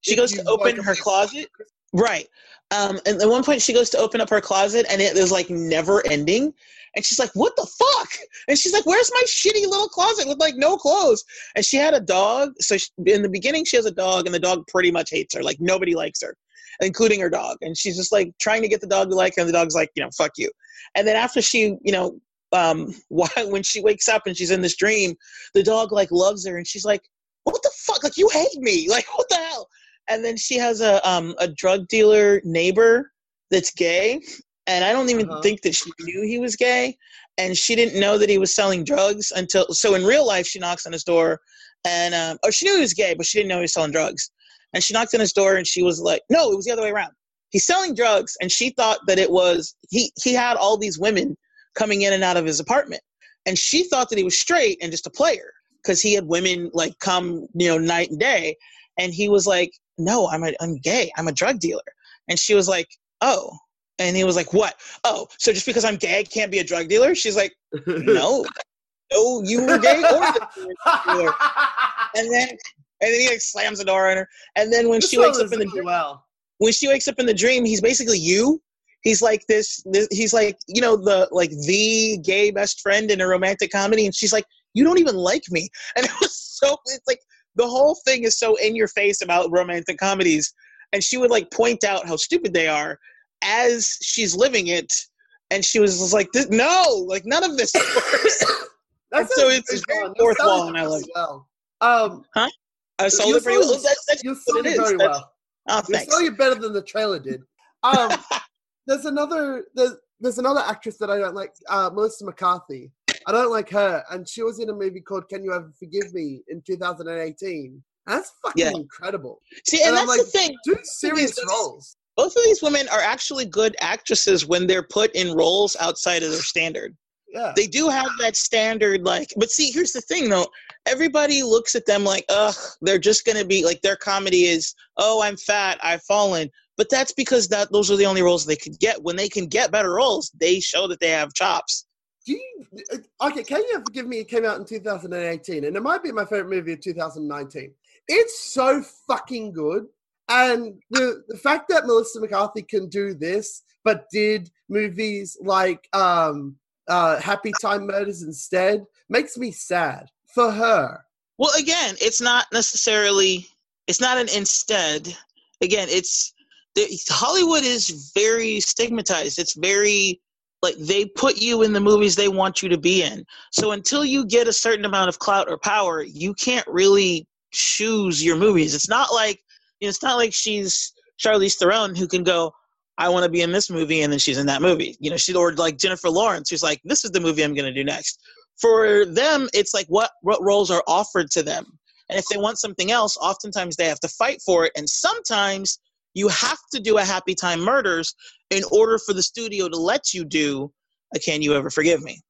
she goes to open her closet. Right. Um, and at one point, she goes to open up her closet, and it is like never ending. And she's like, "What the fuck?" And she's like, "Where's my shitty little closet with like no clothes?" And she had a dog. So she, in the beginning, she has a dog, and the dog pretty much hates her. Like nobody likes her, including her dog. And she's just like trying to get the dog to like her, and the dog's like, you know, fuck you. And then after she, you know, um, (laughs) why, when she wakes up and she's in this dream, the dog like loves her, and she's like, "What the fuck? Like you hate me? (laughs) Like what the hell?" and then she has a um a drug dealer neighbor that's gay and i don't even Uh-huh. think that she knew he was gay and she didn't know that he was selling drugs until so in real life she knocks on his door and um or she knew he was gay but she didn't know he was selling drugs and she knocked on his door and she was like no it was the other way around he's selling drugs and she thought that it was he he had all these women coming in and out of his apartment. And she thought that he was straight and just a player because he had women like come you know night and day. And he was like no i'm a, i'm gay. I'm a drug dealer. And she was like oh. And he was like what? Oh so just because i'm gay i can't be a drug dealer? She's like no. No you were gay or the dealer. and then and then he like slams the door on her. And then when This she wakes up in the really well. when she wakes up in the dream, he's basically you. He's like this, this. He's like you know the like the gay best friend in a romantic comedy, and she's like, you don't even like me, (laughs) and it was so. It's like the whole thing is so in your face about romantic comedies, and she would like point out how stupid they are as she's living it, and she was like, "This- no, like none of this (coughs) works. That's so a it's one. fourth wall, and I really well. Um, I sold You're it pretty well. That's, that's you're what it it is. very That's- well. oh, You're thanks. it better than the trailer did. Um, (laughs) there's another there's, there's another actress that I don't like, uh, Melissa McCarthy. I don't like her, and she was in a movie called "Can You Ever Forgive Me" in 2018. That's fucking Yeah. incredible. See, and, and that's like, the thing. Two serious these- roles. both of these women are actually good actresses when they're put in roles outside of their standard. Yeah. They do have that standard, like, but see, here's the thing though. Everybody looks at them like, ugh, they're just gonna be like their comedy is, oh, I'm fat, I've fallen. But that's because that those are the only roles they could get. When they can get better roles, they show that they have chops. Do you, uh, okay, Can You Forgive Me? It came out in 2018, and it might be my favorite movie of 2019. It's so fucking good. And the the fact that Melissa McCarthy can do this, but did movies like um, uh, Happy Time Murders instead, makes me sad for her. Well, again, it's not necessarily. It's not an instead. Again, it's Hollywood is very stigmatized. It's very like they put you in the movies they want you to be in. So until you get a certain amount of clout or power, you can't really choose your movies. It's not like you know, it's not like she's Charlize Theron who can go, I want to be in this movie, and then she's in that movie. You know, she or like Jennifer Lawrence, who's like, this is the movie I'm going to do next. For them, it's like what what roles are offered to them, and if they want something else, oftentimes they have to fight for it, and sometimes you have to do a Happy Time Murders in order for the studio to let you do a Can You Ever Forgive Me?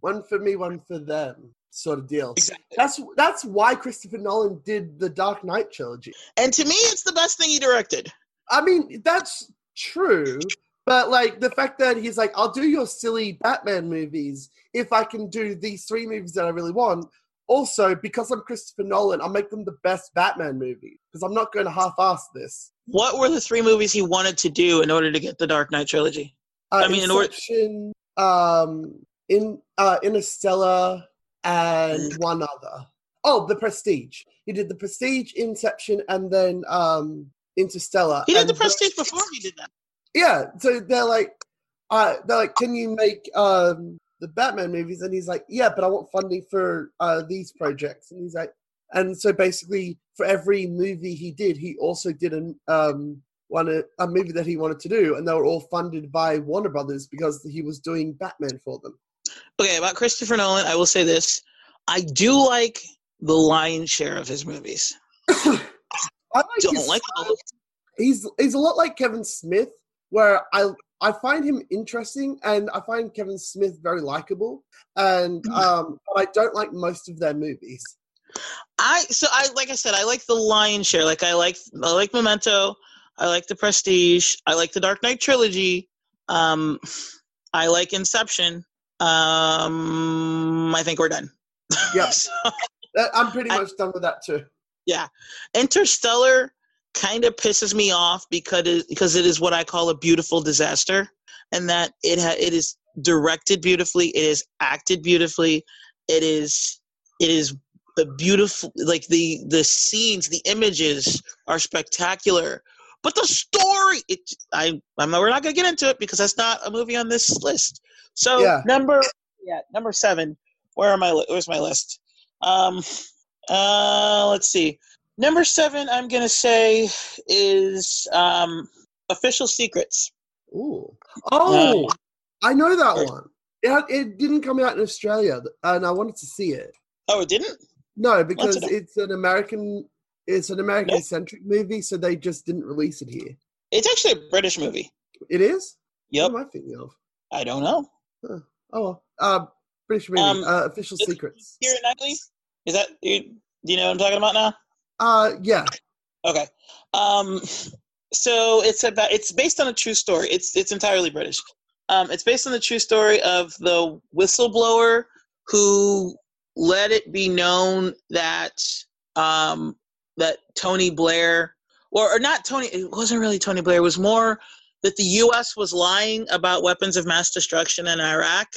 One for me, one for them sort of deal. Exactly. That's that's why Christopher Nolan did the Dark Knight trilogy. And to me, it's the best thing he directed. I mean, that's true, but like the fact that he's like, I'll do your silly Batman movies if I can do these three movies that I really want. Also, because I'm Christopher Nolan, I'll make them the best Batman movie because I'm not going to half-ass this. What were the three movies he wanted to do in order to get the Dark Knight trilogy? Uh, I mean, in Inception, um, in uh, Interstellar, and Mm. one other. Oh, The Prestige. He did The Prestige, Inception, and then um, Interstellar. He did and the Prestige before he did that. Yeah, so they're like, uh, they're like, can you make um, the Batman movies? And he's like, yeah, but I want funding for uh, these projects. And he's like, and so basically, for every movie he did, he also did an um, one a, a movie that he wanted to do, and they were all funded by Warner Brothers because he was doing Batman for them. Okay, about Christopher Nolan, I will say this: I do like the lion's share of his movies. (coughs) I like Don't like style. he's he's a lot like Kevin Smith, where I I find him interesting and I find Kevin Smith very likable, and Mhm. um, but I don't like most of their movies. I so I like I said, I like the lion's share. Like I like I like Memento, I like the Prestige, I like the Dark Knight trilogy. Um, I like Inception. Um, I think we're done. Yep. (laughs) So, I'm pretty I- much done with that too. Yeah, Interstellar kind of pisses me off because it, because it is what I call a beautiful disaster, and that it ha- it is directed beautifully, it is acted beautifully, it is it is a beautiful like the the scenes, the images are spectacular, but the story it I I'm not, we're not gonna get into it because that's not a movie on this list. So Yeah. number yeah number seven. Where am I? li- Where's my list? Um, uh, let's see. Number seven, I'm gonna say is um, official secrets. Ooh. Oh, Uh, I know that Yes. one. It, it didn't come out in Australia, and I wanted to see it. Oh, it didn't. No, because it? it's an American. It's an American centric movie, so they just didn't release it here. It's actually a British movie. It is. Yep. What am I thinking of? I don't know. Oh, well. uh, British movie. Um, uh, Official Secrets. Keira Knightley. Is that you? Do you know what I'm talking about now? Uh, yeah. Okay. Um, so it's about it's based on a true story. It's it's entirely British. Um, it's based on the true story of the whistleblower who let it be known that um, that Tony Blair, or, or not Tony, it wasn't really Tony Blair. It was more that the U.S. was lying about weapons of mass destruction in Iraq,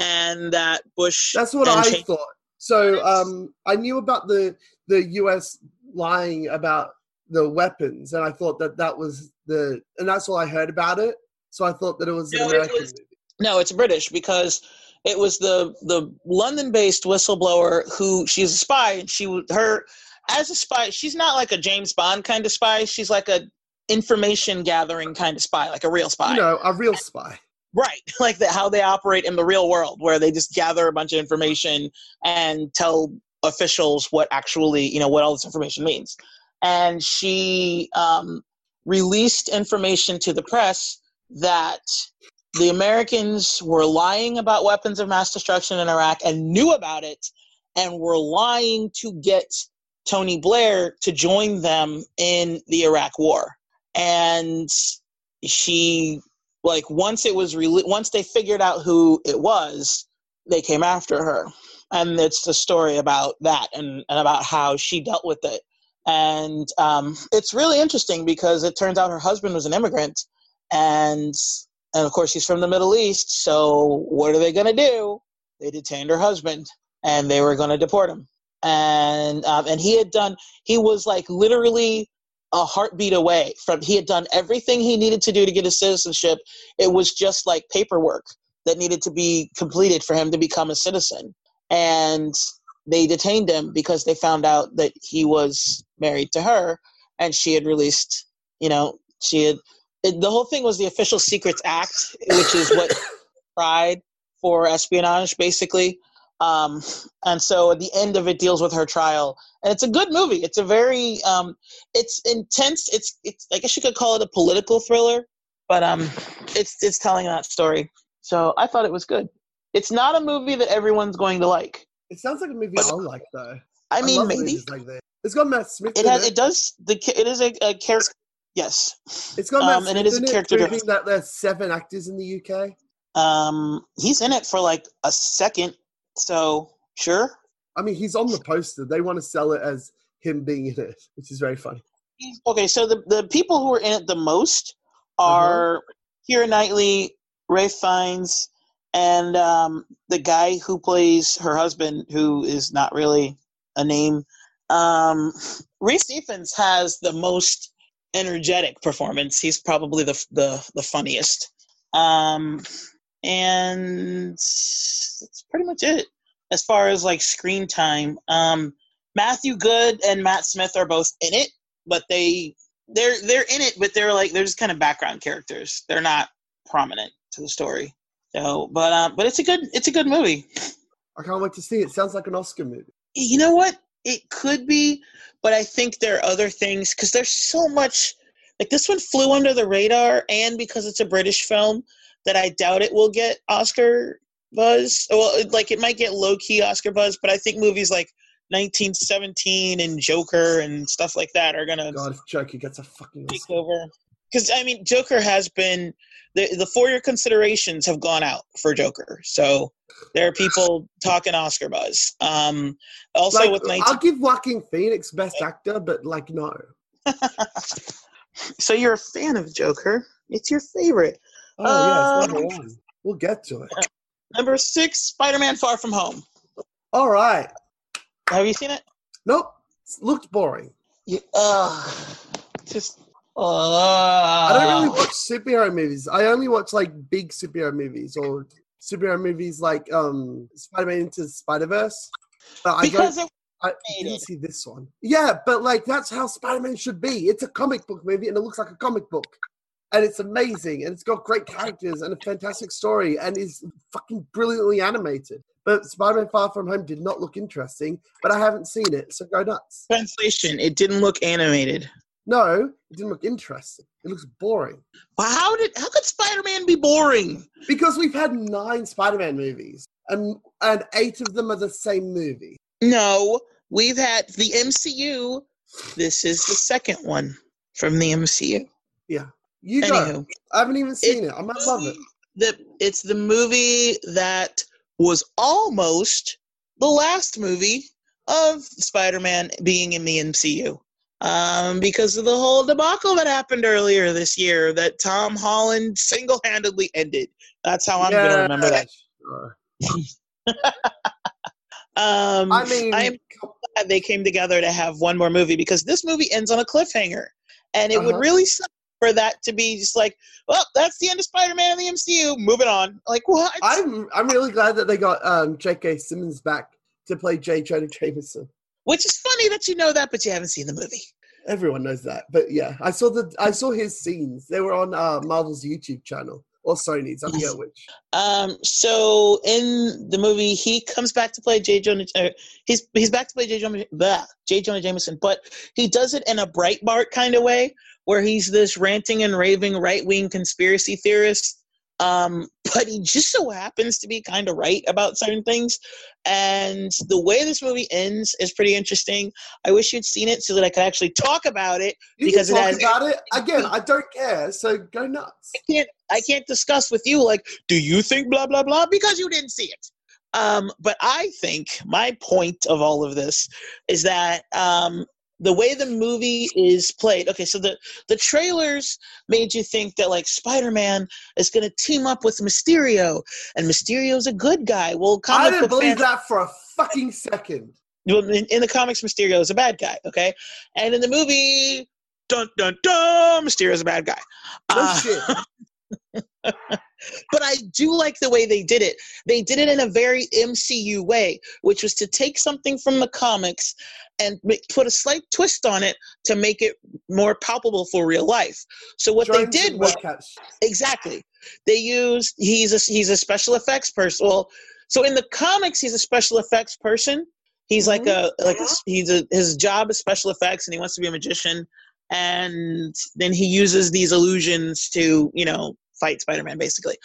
and that Bush. That's what I Cheney- thought. So um, I knew about the the U.S. lying about the weapons, and I thought that that was the, and that's all I heard about it. So I thought that it was an No, it American was- No, it's British because it was the the London-based whistleblower who she's a spy and she her as a spy she's not like a James Bond kind of spy. She's like a information gathering kind of spy like a real spy. You know, a real spy. right. (laughs) Like the, how they operate in the real world where they just gather a bunch of information and tell officials what actually you know what all this information means. And she um, released information to the press that the Americans were lying about weapons of mass destruction in Iraq and knew about it and were lying to get Tony Blair to join them in the Iraq war. And she like once it was rele- once they figured out who it was, they came after her. And it's the story about that and, and about how she dealt with it. and um, it's really interesting because it turns out her husband was an immigrant, and and of course he's from the Middle East. So what are they going to do? They detained her husband, and they were going to deport him. And um, and he had done. He was like literally a heartbeat away from. He had done everything he needed to do to get his citizenship. It was just like paperwork that needed to be completed for him to become a citizen. And they detained him because they found out that he was married to her and she had released, you know, she had. It, the whole thing was the Official Secrets Act, which is what (coughs) tried for espionage, basically. Um, and so at the end of it deals with her trial, and it's a good movie. It's a very, um, it's intense. It's, it's, I guess you could call it a political thriller, but um, it's, it's telling that story. So I thought it was good. It's not a movie that everyone's going to like. It sounds like a movie I'll like though. I mean, love maybe like that. It's got Matt Smith. it in has. it. It does. The it is a, a character. Yes. It's got Matt um, and it is a character driven. that there's seven actors in the UK. Um, he's in it for like a second. So sure. I mean, he's on the poster. They want to sell it as him being in it, which is very funny. Okay, so the the people who are in it the most are Keira Knightley, Ralph Fiennes, and um, the guy who plays her husband, who is not really a name. Um, Rhys Ifans has the most energetic performance. He's probably the the the funniest. Um, and that's pretty much it as far as like screen time. Um, Matthew Goode and Matt Smith are both in it, but they they're they're in it, but they're like they're just kind of background characters. They're not prominent to the story. So, but um, but it's a good it's a good movie. I can't wait to see it. Sounds like an Oscar movie. You know what? It could be, but I think there are other things because there's so much. Like this one flew under the radar, and because it's a British film, that I doubt it will get Oscar buzz. Well, like it might get low key Oscar buzz, but I think movies like 1917 and Joker and stuff like that are gonna God, if Joker gets a fucking take Oscar. over. Because I mean, Joker has been the the four year considerations have gone out for Joker, so there are people talking Oscar buzz. Um, also Like, with 19, I'll give Joaquin Phoenix Best Actor, but like no. (laughs) so you're a fan of Joker. It's your favorite. Oh yeah, it's Um, number one. We'll get to it. Number six, Spider Man Far From Home. All right. Have you seen it? Nope. It looked boring. Yeah, uh, just. Uh, I don't really watch superhero movies. I only watch like big superhero movies or superhero movies like um Spider-Man into Spider-Verse. But I because don't I didn't see this one. Yeah, but like that's how Spider-Man should be. It's a comic book movie and it looks like a comic book. And it's amazing and it's got great characters and a fantastic story and is fucking brilliantly animated. But Spider-Man Far From Home did not look interesting, but I haven't seen it, so go nuts. translation, it didn't look animated. No, it didn't look interesting. It looks boring. But how did how could Spider Man be boring? Because we've had nine Spider-Man movies, and and eight of them are the same movie. No, we've had the MCU. This is the second one from the MCU. Yeah, you go. Anywho, I haven't even seen it. I might love it. The, it's the movie that was almost the last movie of Spider-Man being in the MCU. Um, because of the whole debacle that happened earlier this year that Tom Holland single-handedly ended. That's how I'm gonna remember that. (laughs) Um, I mean, I am glad they came together to have one more movie because this movie ends on a cliffhanger, and it would Uh-huh. really suck for that to be just like, well, that's the end of Spider-Man in the MCU. Moving on. Like what? I'm I'm really glad that they got um, J.K. Simmons back to play J. Jonah Jameson. Which is funny that you know that, but you haven't seen the movie. Everyone knows that, but yeah, I saw the I saw his scenes. They were on uh, Marvel's YouTube channel or Sony's. I forget which. Um, so in the movie, he comes back to play J. Jonah. Uh, he's he's back to play J. Jonah, blah, J. Jonah Jameson, but he does it in a Breitbart kind of way, where he's this ranting and raving right wing conspiracy theorist. Um, but he just so happens to be kind of right about certain things. And the way this movie ends is pretty interesting. I wish you'd seen it so that I could actually talk about it. You Because it can talk has- about it (laughs) again. I don't care, so go nuts. I can't I can't discuss with you like, do you think blah blah blah because you didn't see it. Um, but I think my point of all of this is that um, the way the movie is played okay so the the trailers made you think that like spider-man is going to team up with mysterio and mysterio's a good guy well I didn't believe fans, that for a fucking second. In, in the comics, Mysterio is a bad guy, okay? And in the movie, dun dun dun, Mysterio's a bad guy. No uh, shit. (laughs) but I do like the way they did it. They did it in a very MCU way, which was to take something from the comics and make, put a slight twist on it to make it more palpable for real life. So what they did was exactly they used he's a he's a special effects person. Well, so in the comics, he's a special effects person. He's mm-hmm. like a like a, he's a his job is special effects, and he wants to be a magician. And then he uses these illusions to you know fight Spider-Man. Basically,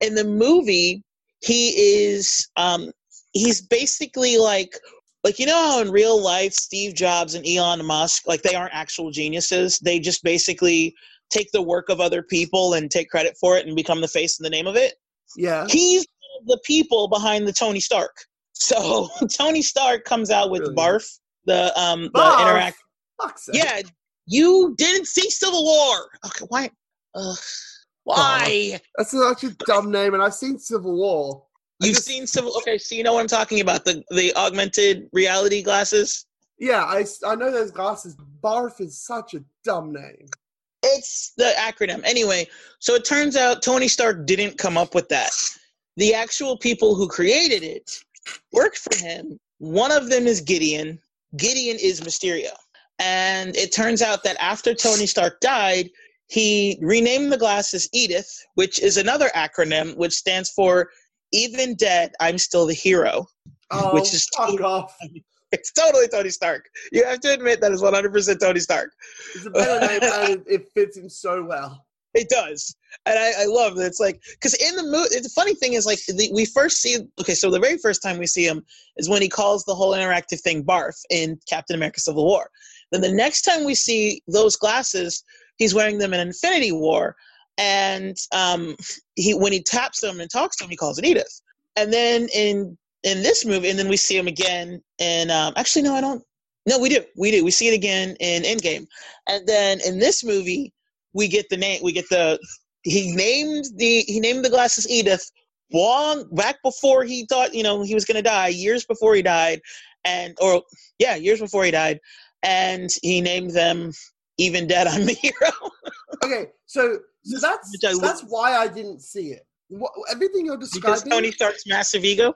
in the movie, he is um, he's basically like like you know how in real life Steve Jobs and Elon Musk like they aren't actual geniuses. They just basically take the work of other people and take credit for it and become the face and the name of it. Yeah. He's the people behind the Tony Stark. So (laughs) Tony Stark comes out with really? Barf, the um the Barf? interact. Yeah, you didn't see Civil War. Okay, why? Ugh, why? That's such a dumb name, and I've seen Civil War. You've just, seen Civil? Okay, so you know what I'm talking about the the augmented reality glasses. Yeah, I I know those glasses. Barf is such a dumb name. It's the acronym. Anyway, so it turns out Tony Stark didn't come up with that the actual people who created it worked for him. One of them is Gideon. Gideon is Mysterio. And it turns out that after Tony Stark died, he renamed the glasses Edith, which is another acronym which stands for Even Dead, I'm Still the Hero. Oh, which is fuck totally, off. (laughs) It's totally Tony Stark. You have to admit that is 100% Tony Stark. It's a better name and it fits him so well. (laughs) It does, and I, I love that. It's like because in the movie, the funny thing is like the, we first see. Okay, so the very first time we see him is when he calls the whole interactive thing "barf" in Captain America: Civil War. Then the next time we see those glasses, he's wearing them in Infinity War, and um, he when he taps them and talks to him, he calls it Edith. And then in in this movie, and then we see him again. And um, actually, no, I don't. No, we do. We do. We see it again in Endgame, and then in this movie we get the name we get the he named the he named the glasses Edith long back before he thought you know he was going to die years before he died and or yeah years before he died and he named them even dead i'm the (laughs) hero okay so, so that's so that's why i didn't see it what, everything you're describing because tony stark's massive ego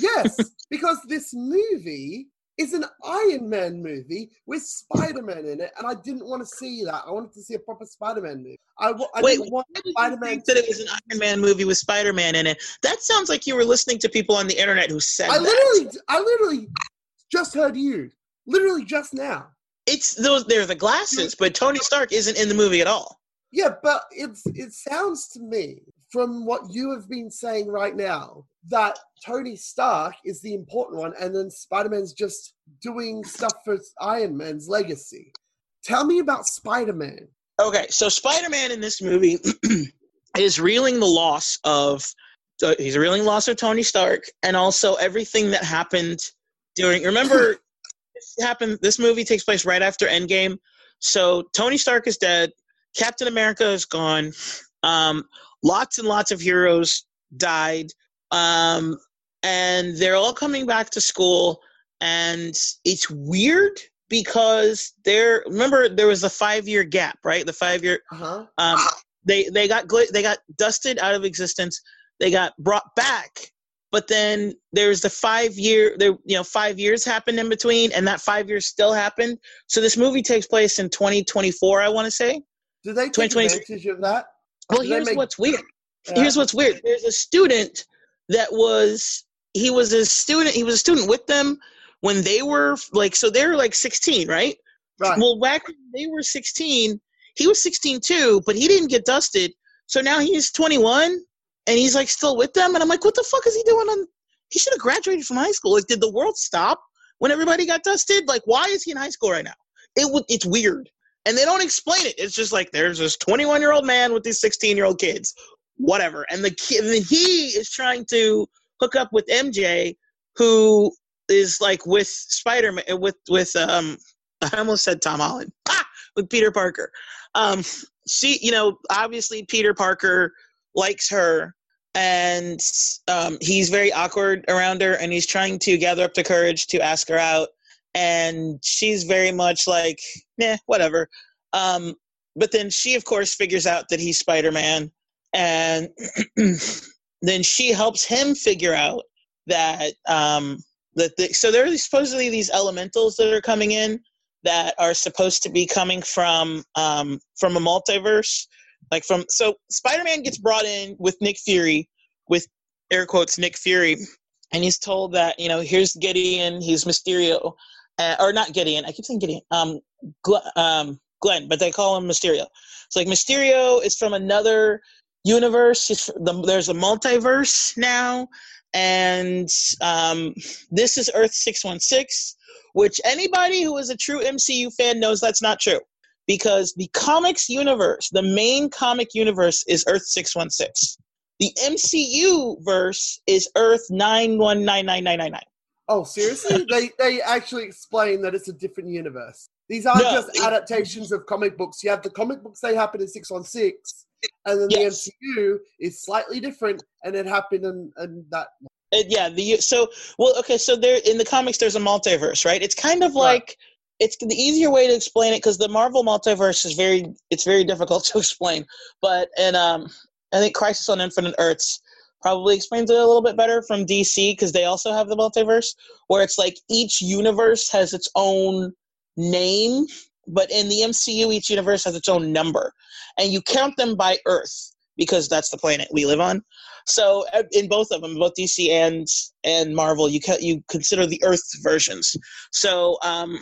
yes (laughs) because this movie is an Iron Man movie with Spider Man in it, and I didn't want to see that. I wanted to see a proper Spider Man movie. I, I Wait, didn't want Spider Man. Said it was an Iron Man movie with Spider Man in it. That sounds like you were listening to people on the internet who said I that. literally, I literally just heard you. Literally just now. It's those. They're the glasses, but Tony Stark isn't in the movie at all. Yeah, but it's it sounds to me from what you have been saying right now that Tony Stark is the important one, and then Spider Man's just doing stuff for Iron Man's legacy. Tell me about Spider Man. Okay, so Spider Man in this movie (clears throat) is reeling the loss of uh, he's reeling loss of Tony Stark, and also everything that happened during. Remember, (laughs) this happened. This movie takes place right after Endgame. So Tony Stark is dead. Captain America is gone. Um, lots and lots of heroes died. Um, and they're all coming back to school. And it's weird because they're remember there was a five year gap right? The five year uh-huh. um, they they got they got dusted out of existence. They got brought back. But then there's the five year there you know five years happened in between and that five years still happened. So this movie takes place in 2024 i want to say do they take advantage of that well, here's make, what's weird. Yeah. Here's what's weird. There's a student that was he was a student. He was a student with them when they were like so they were like 16, right? Right. Well, back when they were 16, he was 16 too, but he didn't get dusted. So now he's 21 and he's like still with them. And I'm like, what the fuck is he doing on? He should have graduated from high school. Like, did the world stop when everybody got dusted? Like, why is he in high school right now? It would. It's weird and they don't explain it. It's just like there's this 21 year old man with these 16 year old kids, whatever. And the kid, and he is trying to hook up with MJ, who is like with Spider Man, with with um (laughs) I almost said Tom Holland (laughs) ah, with Peter Parker. Um, she, you know, obviously Peter Parker likes her, and um, he's very awkward around her, and he's trying to gather up the courage to ask her out, and she's very much like, nah, whatever. Um, but then she, of course, figures out that he's Spider Man, and (clears throat) then she helps him figure out that um, that the, so there are supposedly these elementals that are coming in that are supposed to be coming from um, from a multiverse like from so spider-man gets brought in with nick fury with air quotes nick fury and he's told that you know here's gideon he's mysterio uh, or not gideon i keep saying gideon um, Gl- um glenn but they call him mysterio it's like mysterio is from another universe the, there's a multiverse now and um, this is Earth 616, which anybody who is a true MCU fan knows that's not true. Because the comics universe, the main comic universe is Earth 616. The MCU verse is Earth 919999. Oh, seriously? (laughs) they they actually explain that it's a different universe. These aren't no, just adaptations of comic books. You have the comic books they happen in six on six, and then yes. the MCU is slightly different, and it happened in, in that. Uh, yeah, the so well, okay, so there in the comics there's a multiverse, right? It's kind of like right. it's the easier way to explain it because the Marvel multiverse is very it's very difficult (laughs) to explain, but and um I think Crisis on Infinite Earths probably explains it a little bit better from DC because they also have the multiverse where it's like each universe has its own name but in the MCU, each universe has its own number, and you count them by Earth because that's the planet we live on. So uh, in both of them, both DC and and Marvel, you you consider the Earth versions. So um,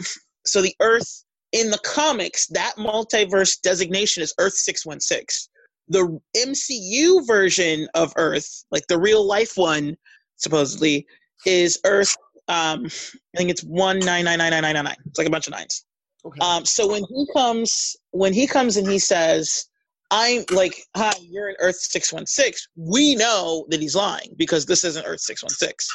so the Earth in the comics, that multiverse designation is Earth six one six. The MCU version of Earth, like the real life one, supposedly, is Earth. Um, I think it's one nine nine nine nine nine nine. It's like a bunch of nines. Okay. Um, so when he comes, when he comes and he says, "I'm like, hi, you're in Earth six one six," we know that he's lying because this isn't Earth six one six.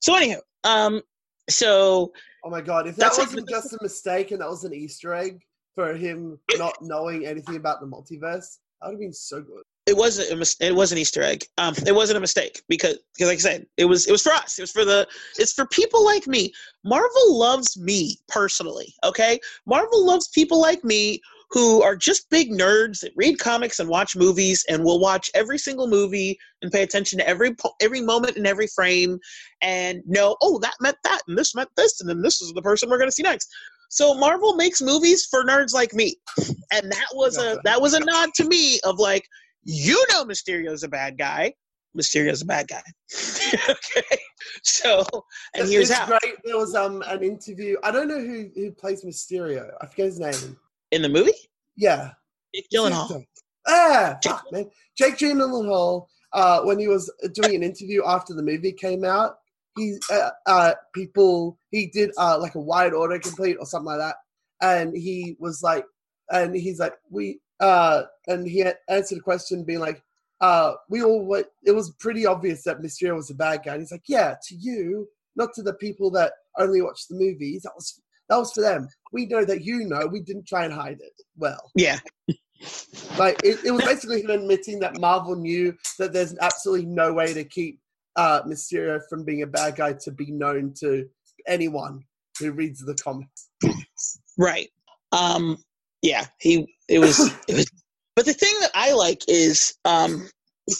So anyhow, um, so oh my god, if that wasn't just a mistake and that was an Easter egg for him not knowing anything about the multiverse, would have been so good it wasn't a mis- it was an Easter egg. Um, it wasn't a mistake because because like I said, it was it was for us. It was for the it's for people like me. Marvel loves me personally. Okay, Marvel loves people like me who are just big nerds that read comics and watch movies and will watch every single movie and pay attention to every every moment and every frame and know oh that meant that and this meant this and then this is the person we're going to see next. So Marvel makes movies for nerds like me, and that was a that was a nod to me of like you know Mysterio's a bad guy. Mysterio's a bad guy. (laughs) okay. So, and here's it's how. Great. There was um an interview. I don't know who who plays Mysterio. I forget his name. In the movie? Yeah. Jake Gyllenhaal. Ah, Jake. fuck, man. Jake Gyllenhaal. Uh, when he was doing an interview after the movie came out, he uh, uh people he did uh like a Wired auto complete or something like that, and he was like, and he's like, we uh, and he answered a question being like, uh, we all went, it was pretty obvious that Mysterio was a bad guy. And he's like, yeah, to you, not to the people that only watch the movies. That was that was for them. We know that you know. We didn't try and hide it. Well, yeah. like it, it was basically him admitting that Marvel knew that there's absolutely no way to keep uh, Mysterio from being a bad guy to be known to anyone who reads the comics. Right. Um, yeah, he it was it was. But the thing that I like is um,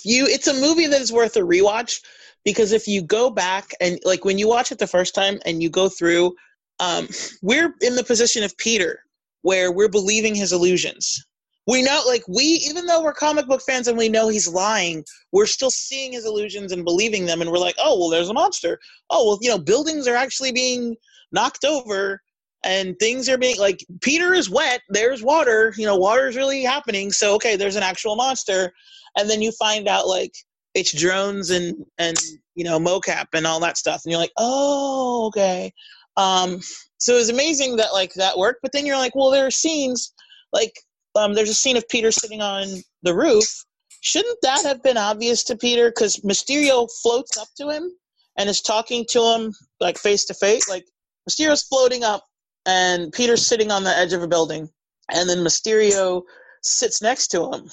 you it's a movie that is worth a rewatch because if you go back and like when you watch it the first time and you go through, um, we're in the position of Peter where we're believing his illusions. We know, like we, even though we're comic book fans and we know he's lying, we're still seeing his illusions and believing them, and we're like, oh well, there's a monster. Oh well, you know, buildings are actually being knocked over and things are being like Peter is wet, there's water, you know, water is really happening. So okay, there's an actual monster, and then you find out like it's drones and and you know mocap and all that stuff, and you're like, oh okay. Um, so it was amazing that like that worked, but then you're like, well, there are scenes like um, there's a scene of Peter sitting on the roof. Shouldn't that have been obvious to Peter? Because Mysterio floats up to him and is talking to him like face to face. Like Mysterio's floating up and Peter's sitting on the edge of a building, and then Mysterio sits next to him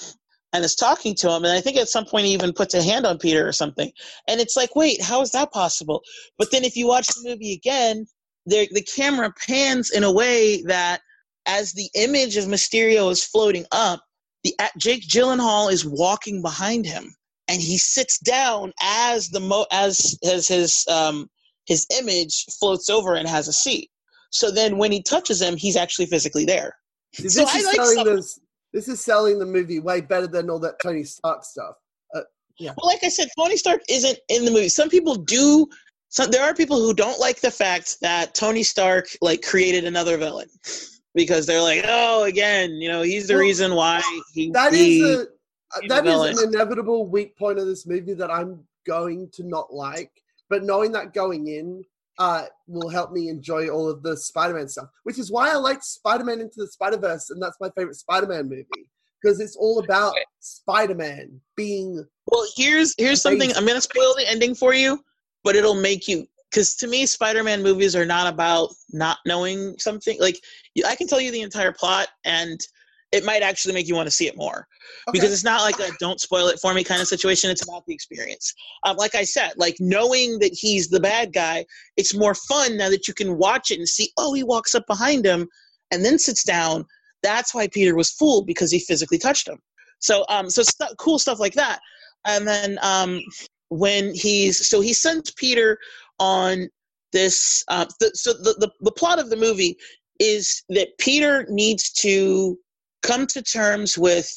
and is talking to him. And I think at some point he even puts a hand on Peter or something. And it's like, wait, how is that possible? But then if you watch the movie again, the, the camera pans in a way that as the image of Mysterio is floating up, the Jake Gyllenhaal is walking behind him, and he sits down as the mo as as his um his image floats over and has a seat. So then when he touches him, he's actually physically there. See, this So is I like selling this. This is selling the movie way better than all that Tony Stark stuff. Yeah. Well, like I said, Tony Stark isn't in the movie. Some people do. Some there are people who don't like the fact that Tony Stark like created another villain because they're like, oh, again, you know, he's the Well, reason why he. That he, is a that is an inevitable weak point of this movie that I'm going to not like. But knowing that going in uh, will help me enjoy all of the Spider-Man stuff, which is why I like Spider-Man Into the Spider-Verse, and that's my favorite Spider-Man movie because it's all about Spider-Man being. Well, here's here's something. I'm gonna spoil the ending for you, but it'll make you because to me, Spider-Man movies are not about not knowing something. Like I can tell you the entire plot, and it might actually make you want to see it more Okay. because it's not like a "don't spoil it for me" kind of situation. It's about the experience. Um, like I said, like knowing that he's the bad guy, it's more fun now that you can watch it and see. Oh, he walks up behind him and then sits down. That's why Peter was fooled because he physically touched him. So, um, so stu- cool stuff like that. And then um, when he's so he sends Peter on this. Uh, th- so the, the the plot of the movie is that Peter needs to come to terms with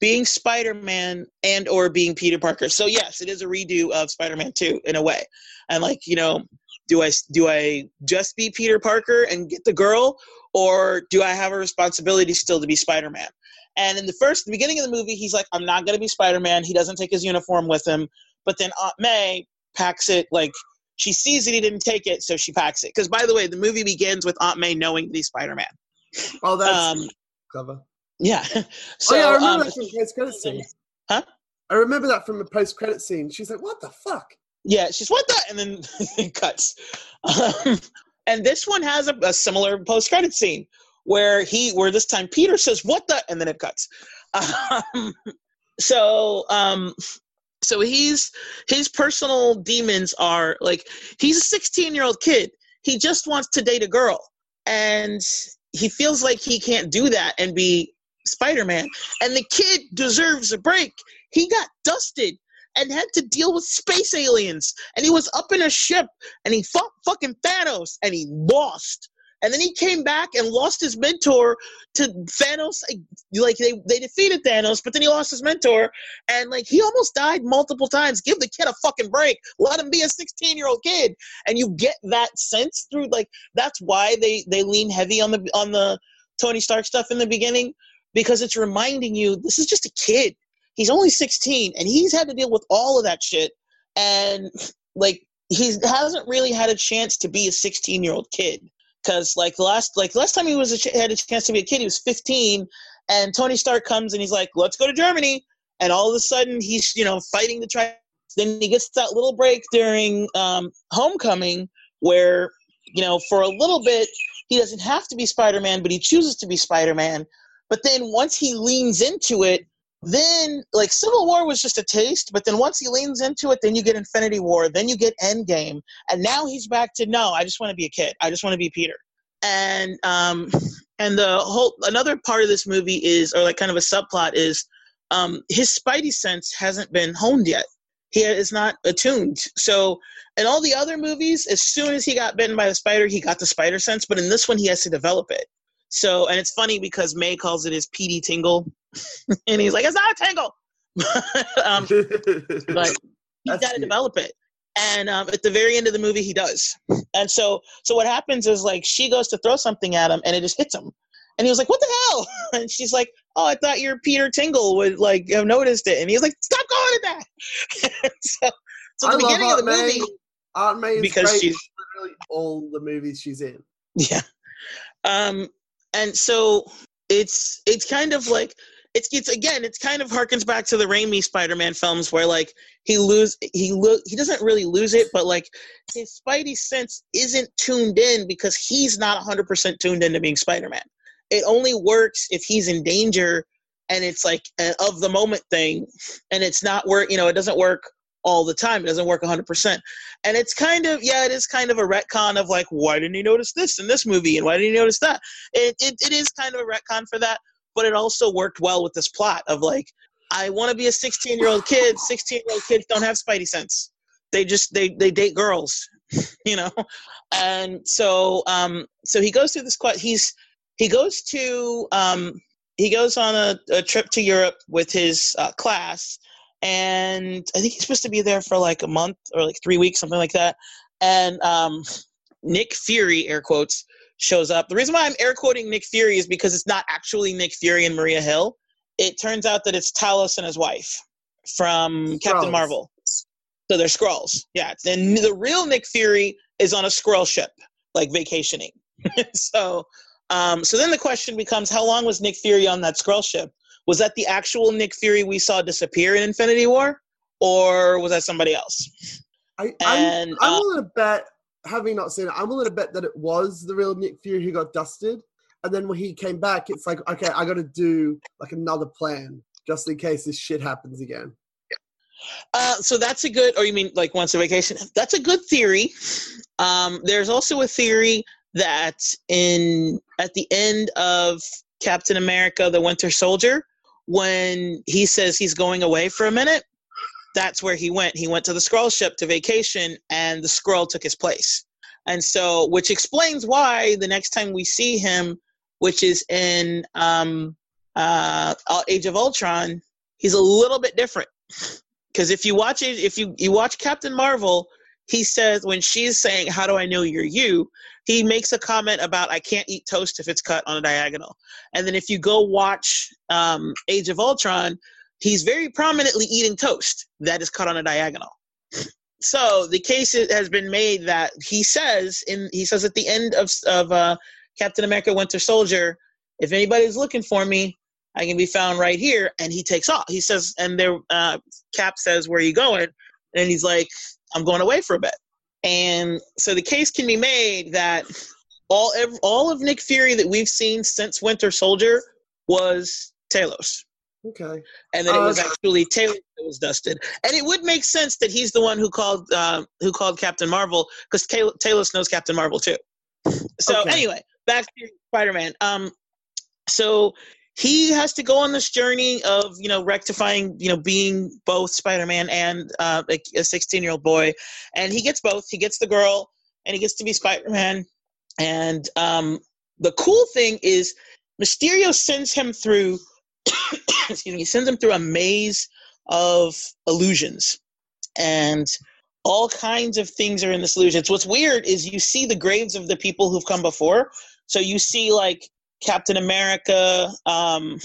being Spider-Man and or being Peter Parker. So yes, it is a redo of Spider-Man 2 in a way. And like, you know, do I do I just be Peter Parker and get the girl or do I have a responsibility still to be Spider-Man? And in the first the beginning of the movie, he's like I'm not going to be Spider-Man. He doesn't take his uniform with him. But then Aunt May packs it like she sees that he didn't take it, so she packs it. Because by the way, the movie begins with Aunt May knowing that he's Spider-Man. Oh, that's Um, clever. yeah. so (laughs) oh yeah, I remember um, that from the post-credit scene. Huh? I remember that from the post-credit scene. She's like, "What the fuck?" Yeah, she's what the, and then (laughs) it cuts. Um, and this one has a, a similar post-credit scene where he, where this time Peter says what the, and then it cuts. (laughs) Um, so, um, so he's his personal demons are like he's a 16 year old kid. He just wants to date a girl, and he feels like he can't do that and be Spider-Man. And the kid deserves a break. He got dusted and had to deal with space aliens. And he was up in a ship and he fought fucking Thanos and he lost. And then he came back and lost his mentor to Thanos. Like they, they defeated Thanos, but then he lost his mentor. And like he almost died multiple times. Give the kid a fucking break. Let him be a 16 year old kid. And you get that sense through like that's why they they lean heavy on the on the Tony Stark stuff in the beginning because it's reminding you this is just a kid he's only 16 and he's had to deal with all of that shit and like he hasn't really had a chance to be a 16 year old kid because like the last like last time he was a ch- had a chance to be a kid he was 15 and tony stark comes and he's like let's go to germany. And all of a sudden he's you know fighting the try then he gets that little break during um, homecoming where you know for a little bit he doesn't have to be spider-man but he chooses to be spider-man. But then once he leans into it then like civil war was just a taste but then once he leans into it then you get infinity war then you get endgame and now he's back to no i just want to be a kid. I just want to be peter. And um and the whole another part of this movie is or like kind of a subplot is um his spidey sense hasn't been honed yet. He is not attuned. So in all the other movies as soon as he got bitten by the spider he got the spider sense but in this one he has to develop it. So and it's funny because may calls it his peter tingle (laughs) and he's like it's not a tingle (laughs) um, (laughs) but he's got to develop it and um, at the very end of the movie he does and so so what happens is like she goes to throw something at him and it just hits him and he was like what the hell and she's like oh i thought your peter tingle would like have noticed it and he's like stop calling it that so so the beginning of the May. movie Aunt May is Because great. she's- literally all the movies she's in. Yeah. Um, and so it's it's kind of like it's it's again it's kind of harkens back to the Raimi Spider-Man films where like he lose he lo- he doesn't really lose it but like his Spidey sense isn't tuned in because he's not 100% tuned into being Spider-Man. It only works if he's in danger and it's like an of the moment thing and it's not work you know it doesn't work all the time. It doesn't work 100%. And it's kind of, yeah, it is kind of a retcon of like, why didn't he notice this in this movie? And why didn't he notice that? It, it, it is kind of a retcon for that but it also worked well with this plot of like I want to be a 16 year old kid. 16 year old kids don't have spidey sense. They just they they date girls, (laughs) you know. And so um so he goes through this quest. He's he goes to um he goes on a, a trip to Europe with his uh, class, and I think he's supposed to be there for like a month or like three weeks, something like that. And um, Nick Fury, air quotes, shows up. The reason why I'm air quoting Nick Fury is because it's not actually Nick Fury and Maria Hill. It turns out that it's Talos and his wife from Skrulls. Captain Marvel. So they're Skrulls. Yeah. And the real Nick Fury is on a Skrull ship, like vacationing. (laughs) so um, so then the question becomes how long was Nick Fury on that Skrull ship? Was that the actual Nick Fury we saw disappear in Infinity War? Or was that somebody else? I, I'm, I'm uh, to bet having not seen it, I'm willing to bet that it was the real Nick Fury who got dusted. And then when he came back, it's like, okay, I got to do like another plan just in case this shit happens again. Uh, so that's a good, or you mean like once a vacation? That's a good theory. Um, there's also a theory that in at the end of Captain America: The Winter Soldier, when he says he's going away for a minute, that's where he went. He went to the Skrull ship to vacation, and the Skrull took his place. And so, which explains why the next time we see him, which is in um, uh, Age of Ultron, he's a little bit different. Because if you watch it, if you you watch Captain Marvel, he says when she's saying, "How do I know you're you?" He makes a comment about, "I can't eat toast if it's cut on a diagonal." And then if you go watch um, Age of Ultron, he's very prominently eating toast that is cut on a diagonal. So the case has been made that he says in he says at the end of of uh, Captain America: Winter Soldier, if anybody's looking for me, I can be found right here. And he takes off. He says, and there, uh, Cap says, "Where are you going?" And he's like, "I'm going away for a bit." And so the case can be made that all all of Nick Fury that we've seen since Winter Soldier was Talos. Okay. And then it was uh, actually Talos that was dusted, and it would make sense that he's the one who called uh, who called Captain Marvel because Talos, Talos knows Captain Marvel too. So okay. anyway, back to Spider-Man. Um, so he has to go on this journey of you know rectifying you know being both Spider-Man and uh, a 16 year old boy, and he gets both. He gets the girl, and he gets to be Spider-Man. And um, the cool thing is, Mysterio sends him through excuse me, he sends him through a maze of illusions. And all kinds of things are in this illusion. what's weird is you see the graves of the people who've come before. So you see like Captain America. Um,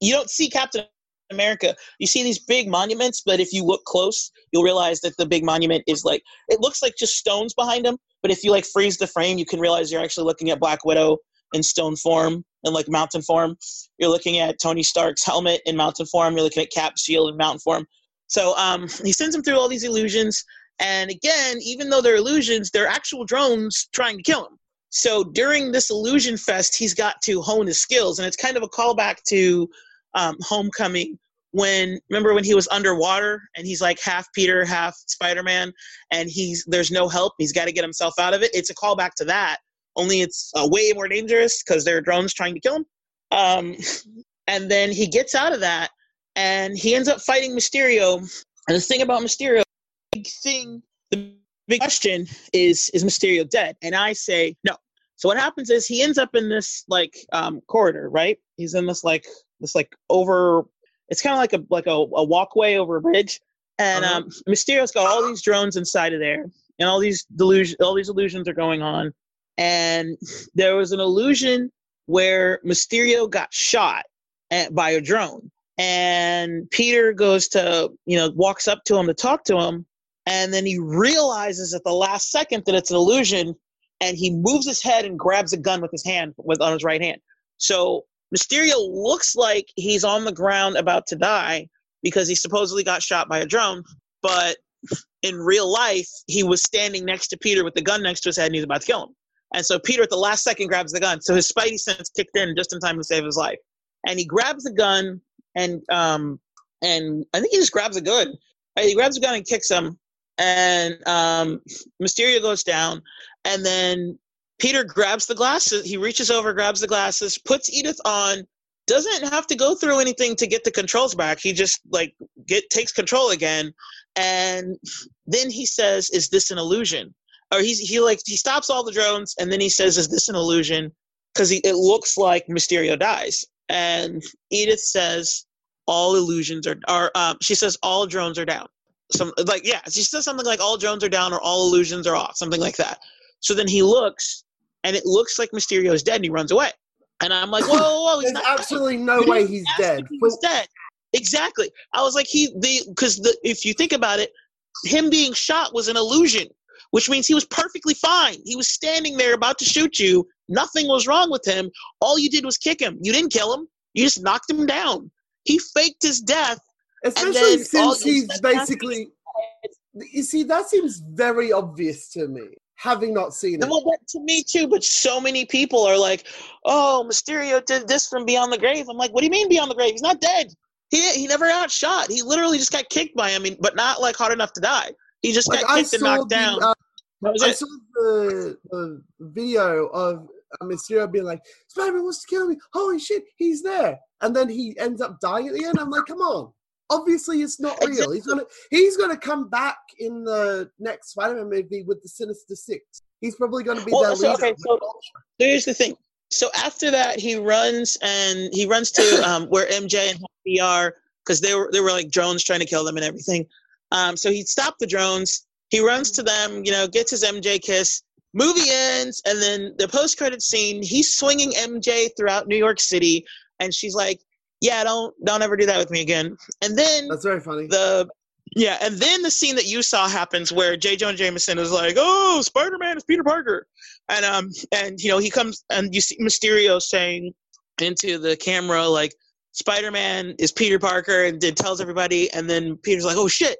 you don't see Captain America. You see these big monuments, but if you look close, you'll realize that the big monument is like it looks like just stones behind him. But if you like freeze the frame, you can realize you're actually looking at Black Widow in stone form in like mountain form. You're looking at Tony Stark's helmet in mountain form. You're looking at Cap's shield in mountain form. So um, (laughs) he sends him through all these illusions. And again, even though they're illusions, they're actual drones trying to kill him. So during this illusion fest, he's got to hone his skills. And it's kind of a callback to um, Homecoming when remember when he was underwater and he's like half Peter, half Spider Man, and he's there's no help. He's got to get himself out of it. It's a callback to that only it's uh, way more dangerous because there are drones trying to kill him. Um, and then he gets out of that and he ends up fighting Mysterio. And the thing about Mysterio, the big thing, the big question is, is Mysterio dead? And I say no. So what happens is he ends up in this like um, corridor, right? He's in this like this like over. It's kind of like a like a, a, walkway over a bridge, and uh-huh. um, Mysterio's got all these drones inside of there, and all these delusion, all these illusions are going on and there was an illusion where Mysterio got shot at, by a drone. And Peter goes to, you know, walks up to him to talk to him. And then he realizes at the last second that it's an illusion. And he moves his head and grabs a gun with his hand, with on his right hand. So Mysterio looks like he's on the ground about to die because he supposedly got shot by a drone, but in real life, he was standing next to Peter with the gun next to his head and he's about to kill him. And so Peter at the last second grabs the gun. So his spidey sense kicked in just in time to save his life. And he grabs the gun and um and I think he just grabs a gun. He grabs a gun and kicks him. And um Mysterio goes down. And then Peter grabs the glasses. He reaches over, grabs the glasses, puts Edith on, doesn't have to go through anything to get the controls back. He just like get takes control again. And then he says, Is this an illusion? Or he's he like he stops all the drones and then he says, "Is this an illusion?" Because it looks like Mysterio dies, and Edith says, "All illusions are are." Um, she says, "All drones are down." Some like yeah, she says something like, "All drones are down" or "All illusions are off," something like that. So then he looks, and it looks like Mysterio is dead, and he runs away. And I'm like, whoa, whoa, whoa There's absolutely no way he's dead. He was dead. Exactly. I was like, he the because the if you think about it, him being shot was an illusion which means he was perfectly fine. He was standing there about to shoot you. Nothing was wrong with him. All you did was kick him. You didn't kill him. You just knocked him down. He faked his death. Especially since he's basically. You see, that seems very obvious to me, having not seen it. Well, that, to me too, but so many people are like, "Oh, Mysterio did this from beyond the grave." I'm like, "What do you mean beyond the grave? He's not dead. He he never got shot. He literally just got kicked by him, but not like hard enough to die. He just like, got kicked and knocked the, down." Uh, I saw the, the video of Mysterio being like, Spider-Man wants to kill me. Holy shit, he's there. And then he ends up dying at the end. I'm like, come on. Obviously, it's not real. He's gonna he's gonna come back in the next Spider-Man movie with the Sinister Six. He's probably gonna be well, so, Okay, so here's the thing. So after that, he runs and he runs to um, where MJ and Happy are because they were they were like drones trying to kill them and everything. Um, so he stopped the drones he runs to them, you know, gets his MJ kiss. Movie ends, and then the post credit scene. He's swinging MJ throughout New York City, and she's like, "Yeah, don't don't ever do that with me again." And then that's very funny. The yeah, and then the scene that you saw happens where J. Jonah Jameson is like, "Oh, Spider Man is Peter Parker," and um, and you know he comes and you see Mysterio saying into the camera like, "Spider Man is Peter Parker," and then tells everybody, and then Peter's like, "Oh shit."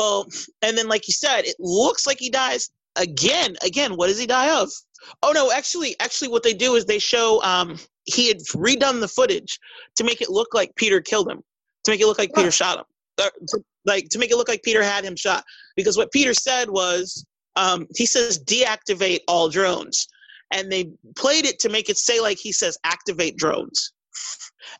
Well, and then like you said, it looks like he dies again. Again, what does he die of? Oh no, actually, actually, what they do is they show um, he had redone the footage to make it look like Peter killed him, to make it look like Peter shot him, or to, like to make it look like Peter had him shot. Because what Peter said was, um, he says deactivate all drones, and they played it to make it say like he says activate drones,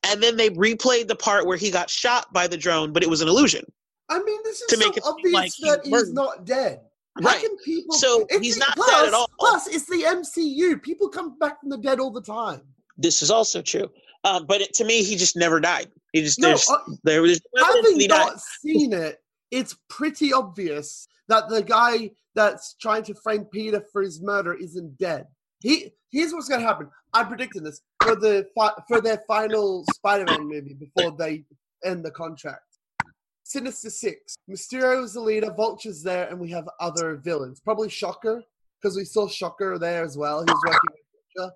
and then they replayed the part where he got shot by the drone, but it was an illusion. I mean, this is so obvious like that he's, not dead. How right. people? So he's not plus, dead at all. Plus, it's the MCU. People come back from the dead all the time. This is also true. Um, but it, to me, he just never died. He just no, uh, there was having not died. seen it. It's pretty obvious that the guy that's trying to frame Peter for his murder isn't dead. He here's what's going to happen. I'm predicting this for the for their final Spider-Man movie before they end the contract. Sinister Six. Mysterio is the leader, Vulture's there, and we have other villains. Probably Shocker, because we saw Shocker there as well. He was working with Vulture,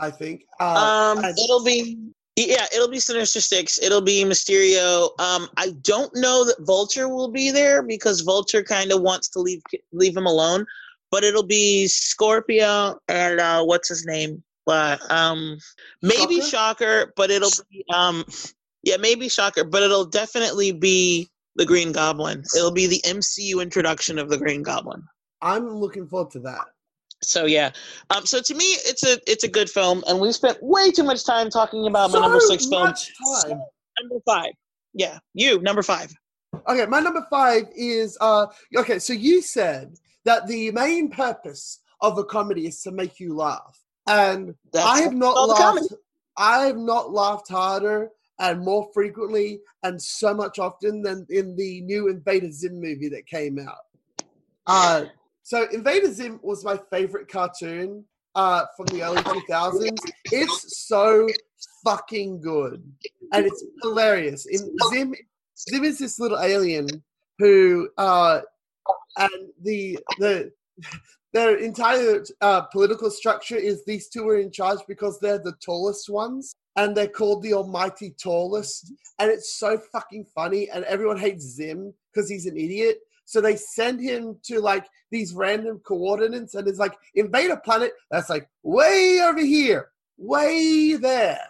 I think. Uh, um, and- it'll be yeah, it'll be Sinister Six. It'll be Mysterio. Um, I don't know that Vulture will be there because Vulture kind of wants to leave leave him alone. But it'll be Scorpio and uh, what's his name? Uh, um, maybe Shocker? Shocker, but it'll be um, yeah, maybe Shocker, but it'll definitely be the Green Goblin. It'll be the MCU introduction of the Green Goblin. I'm looking forward to that. So yeah, um, so to me, it's a it's a good film, and we spent way too much time talking about so my number six film. So, number five, yeah, you number five. Okay, my number five is uh okay. So you said that the main purpose of a comedy is to make you laugh, and That's I have not laughed. I have not laughed harder and more frequently and so much often than in the new Invader Zim movie that came out. Uh, so Invader Zim was my favorite cartoon uh, from the early 2000s. It's so fucking good and it's hilarious. In Zim, Zim is this little alien who, uh, and the the their entire uh, political structure is these two are in charge because they're the tallest ones and they're called the Almighty Tallest, and it's so fucking funny, and everyone hates Zim because he's an idiot. So they send him to like these random coordinates, and it's like invade a planet that's like way over here, way there.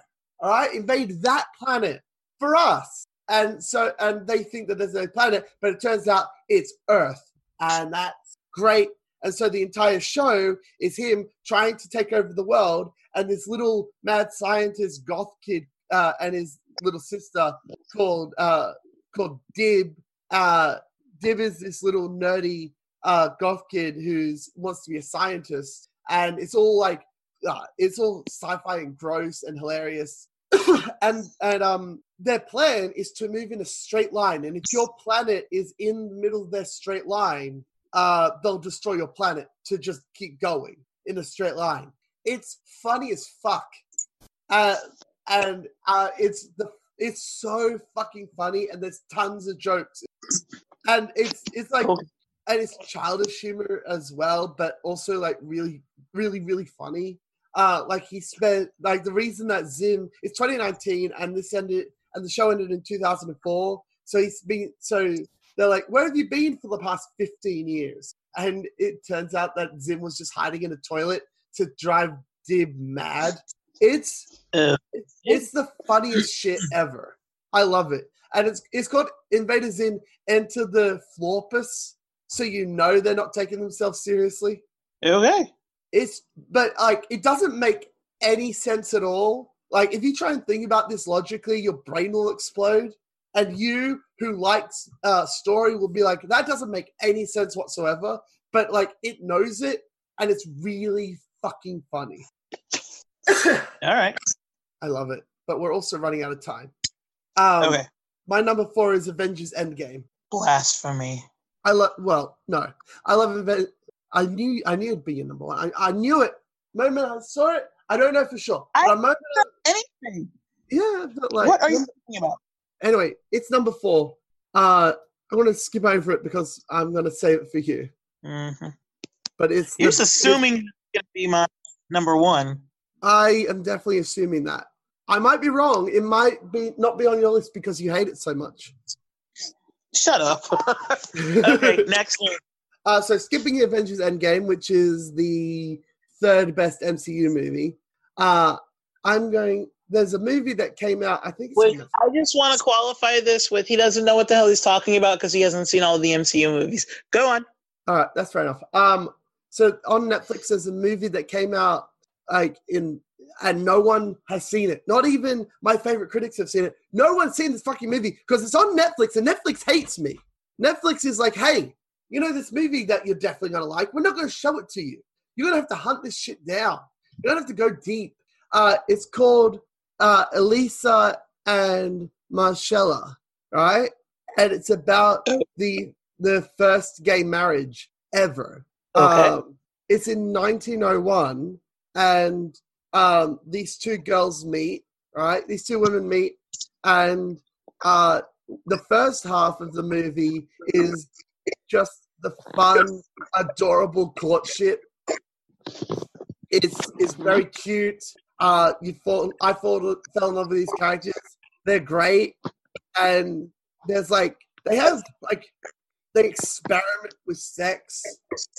All right, invade that planet for us. And so, and they think that there's no planet, but it turns out it's Earth, and that's great. And so the entire show is him trying to take over the world, and this little mad scientist goth kid uh, and his little sister called uh, called Dib. Uh, Dib is this little nerdy uh, goth kid who wants to be a scientist, and it's all like uh, it's all sci-fi and gross and hilarious. (coughs) and and um, their plan is to move in a straight line, and if your planet is in the middle of their straight line, uh, they'll destroy your planet to just keep going in a straight line. It's funny as fuck, uh, and uh, it's the it's so fucking funny, and there's tons of jokes, and it's it's like and it's childish humor as well, but also like really really really funny. Uh, like he spent like the reason that Zim it's 2019 and this ended and the show ended in 2004. So he's been so they're like, where have you been for the past 15 years? And it turns out that Zim was just hiding in a toilet to drive Dib mad. It's Uh, it's, it's the funniest shit ever. I love it. And it's it's called Invader Zim Enter the Florpus. So you know they're not taking themselves seriously. okay. It's but like it doesn't make any sense at all. Like if you try and think about this logically, your brain will explode. And you who likes uh story will be like, that doesn't make any sense whatsoever. But like it knows it and it's really fucking funny. (coughs) All right. I love it. But we're also running out of time. Um, Okay. My number four is Avengers Endgame. Blasphemy. I love. Well, no, I love Aven- I knew. I knew it'd be your number one. I, I knew it. Moment I saw it. I don't know for sure. I- But a moment, Anything. yeah. But like, what are you thinking about? Anyway, it's number four. Uh, I'm gonna skip over it because I'm gonna save it for you. hmm But it's. You're the- assuming it's gonna be my number one. I am definitely assuming that. I might be wrong. It might be not be on your list because you hate it so much. Shut up. (laughs) okay, next one. Uh, so skipping Avengers Endgame, which is the third best MCU movie. Uh, I'm going. There's a movie that came out. I think. Wait, I just want to qualify this with he doesn't know what the hell he's talking about because he hasn't seen all the MCU movies. Go on. All right, that's fair enough. Um, so on Netflix, there's a movie that came out like in, and no one has seen it. Not even my favorite critics have seen it. No one's seen this fucking movie because it's on Netflix, and Netflix hates me. Netflix is like, hey, you know this movie that you're definitely gonna like. We're not gonna show it to you. You're gonna have to hunt this shit down. You don't have to go deep. Uh, it's called uh, Elisa and Marcela, right? And it's about the the first gay marriage ever. Okay. Um, it's in 1901, and um, these two girls meet, right? These two women meet, and uh, the first half of the movie is just the fun, adorable courtship. It's it's very cute. Uh, you fall, I fall, fell in love with these characters. They're great, and there's like they have like they experiment with sex,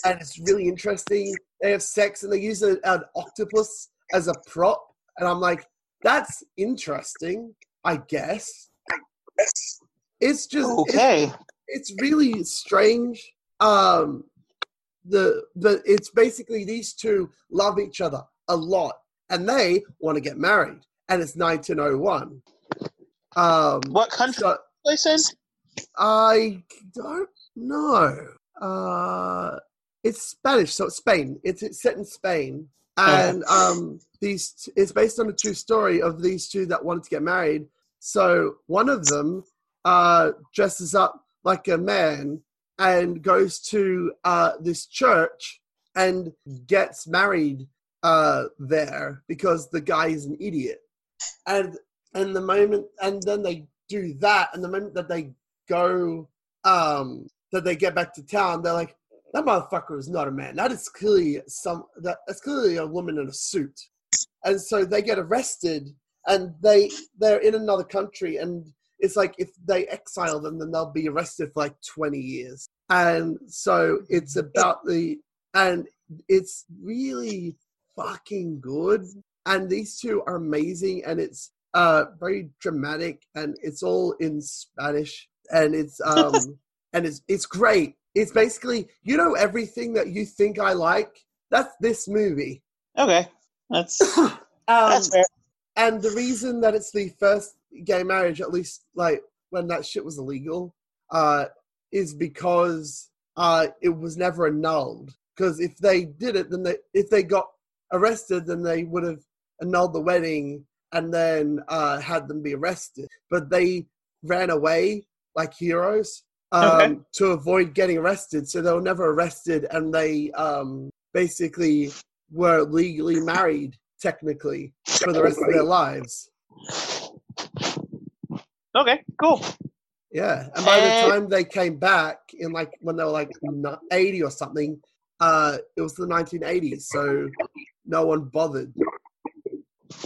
and it's really interesting. They have sex, and they use a, an octopus as a prop, and I'm like, that's interesting. I guess it's just it's Okay. it's really strange. Um, the the it's basically these two love each other a lot, and they want to get married, and it's 1901. Um, What country so place in? I don't know. Uh, it's Spanish, so it's Spain. It's, it's set in Spain, and um, these t- it's based on a true story of these two that wanted to get married. So one of them uh, dresses up like a man and goes to uh, this church and gets married uh, there because the guy is an idiot. And and the moment and then they do that, and the moment that they go um, that they get back to town, they're like, that motherfucker is not a man. That is clearly some that, that's clearly a woman in a suit. And so they get arrested and they they're in another country, and it's like if they exile them, then they'll be arrested for like twenty years, and so it's about the and it's really fucking good, and these two are amazing, and it's uh very dramatic, and it's all in Spanish, and it's (laughs) um and it's it's great. It's basically you know everything that you think I like. That's this movie. Okay, that's (coughs) Um, that's fair. and the reason that it's the first gay marriage, at least like when that shit was illegal, uh, is because uh, it was never annulled. Because if they did it, then they if they got arrested, then they would have annulled the wedding and then uh, had them be arrested. But they ran away like heroes um, Okay. to avoid getting arrested, so they were never arrested, and they um, basically were legally married technically for the rest of their lives. Okay, cool. Yeah, and by the time they came back in like when they were like eighty or something, uh, it was the 1980s, so no one bothered. All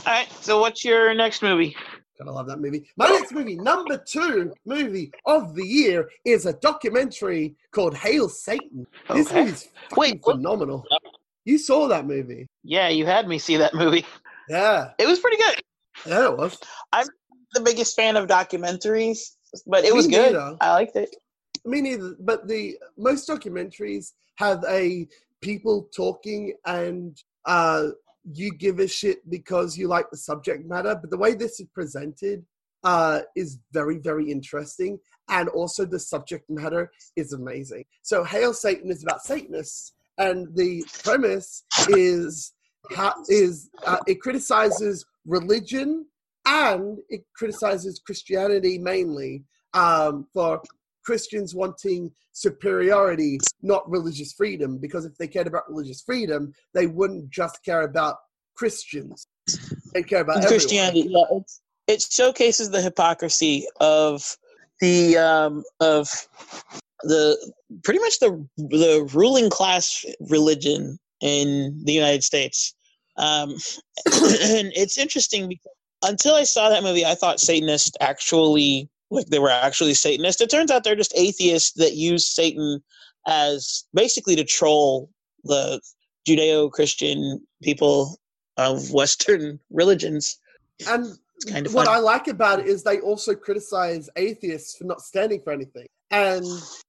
right. So, what's your next movie? Gotta love that movie. My next movie, number two movie of the year, is a documentary called Hail Satan. This Okay. movie's fucking Wait, what- phenomenal. You saw that movie? Yeah, you had me see that movie. Yeah, It was pretty good. yeah, it was. I'm the biggest fan of documentaries, but it Me was good. neither. I liked it. Me neither. But the most documentaries have a people talking and uh, you give a shit because you like the subject matter. But the way this is presented uh, is very, very interesting. And also the subject matter is amazing. So Hail Satan is about Satanists. And the premise is is uh, it criticizes religion and it criticizes Christianity mainly um, for Christians wanting superiority, not religious freedom. Because if they cared about religious freedom, they wouldn't just care about Christians. They care about. Christianity. Yeah, it showcases the hypocrisy of the um, of the pretty much the the ruling class religion in the United States. Um, (coughs) and it's interesting because until I saw that movie, I thought Satanists actually like they were actually Satanists. It turns out they're just atheists that use Satan as basically to troll the Judeo-Christian people of Western (laughs) religions. And kind of what fun. I like about it is they also criticize atheists for not standing for anything. And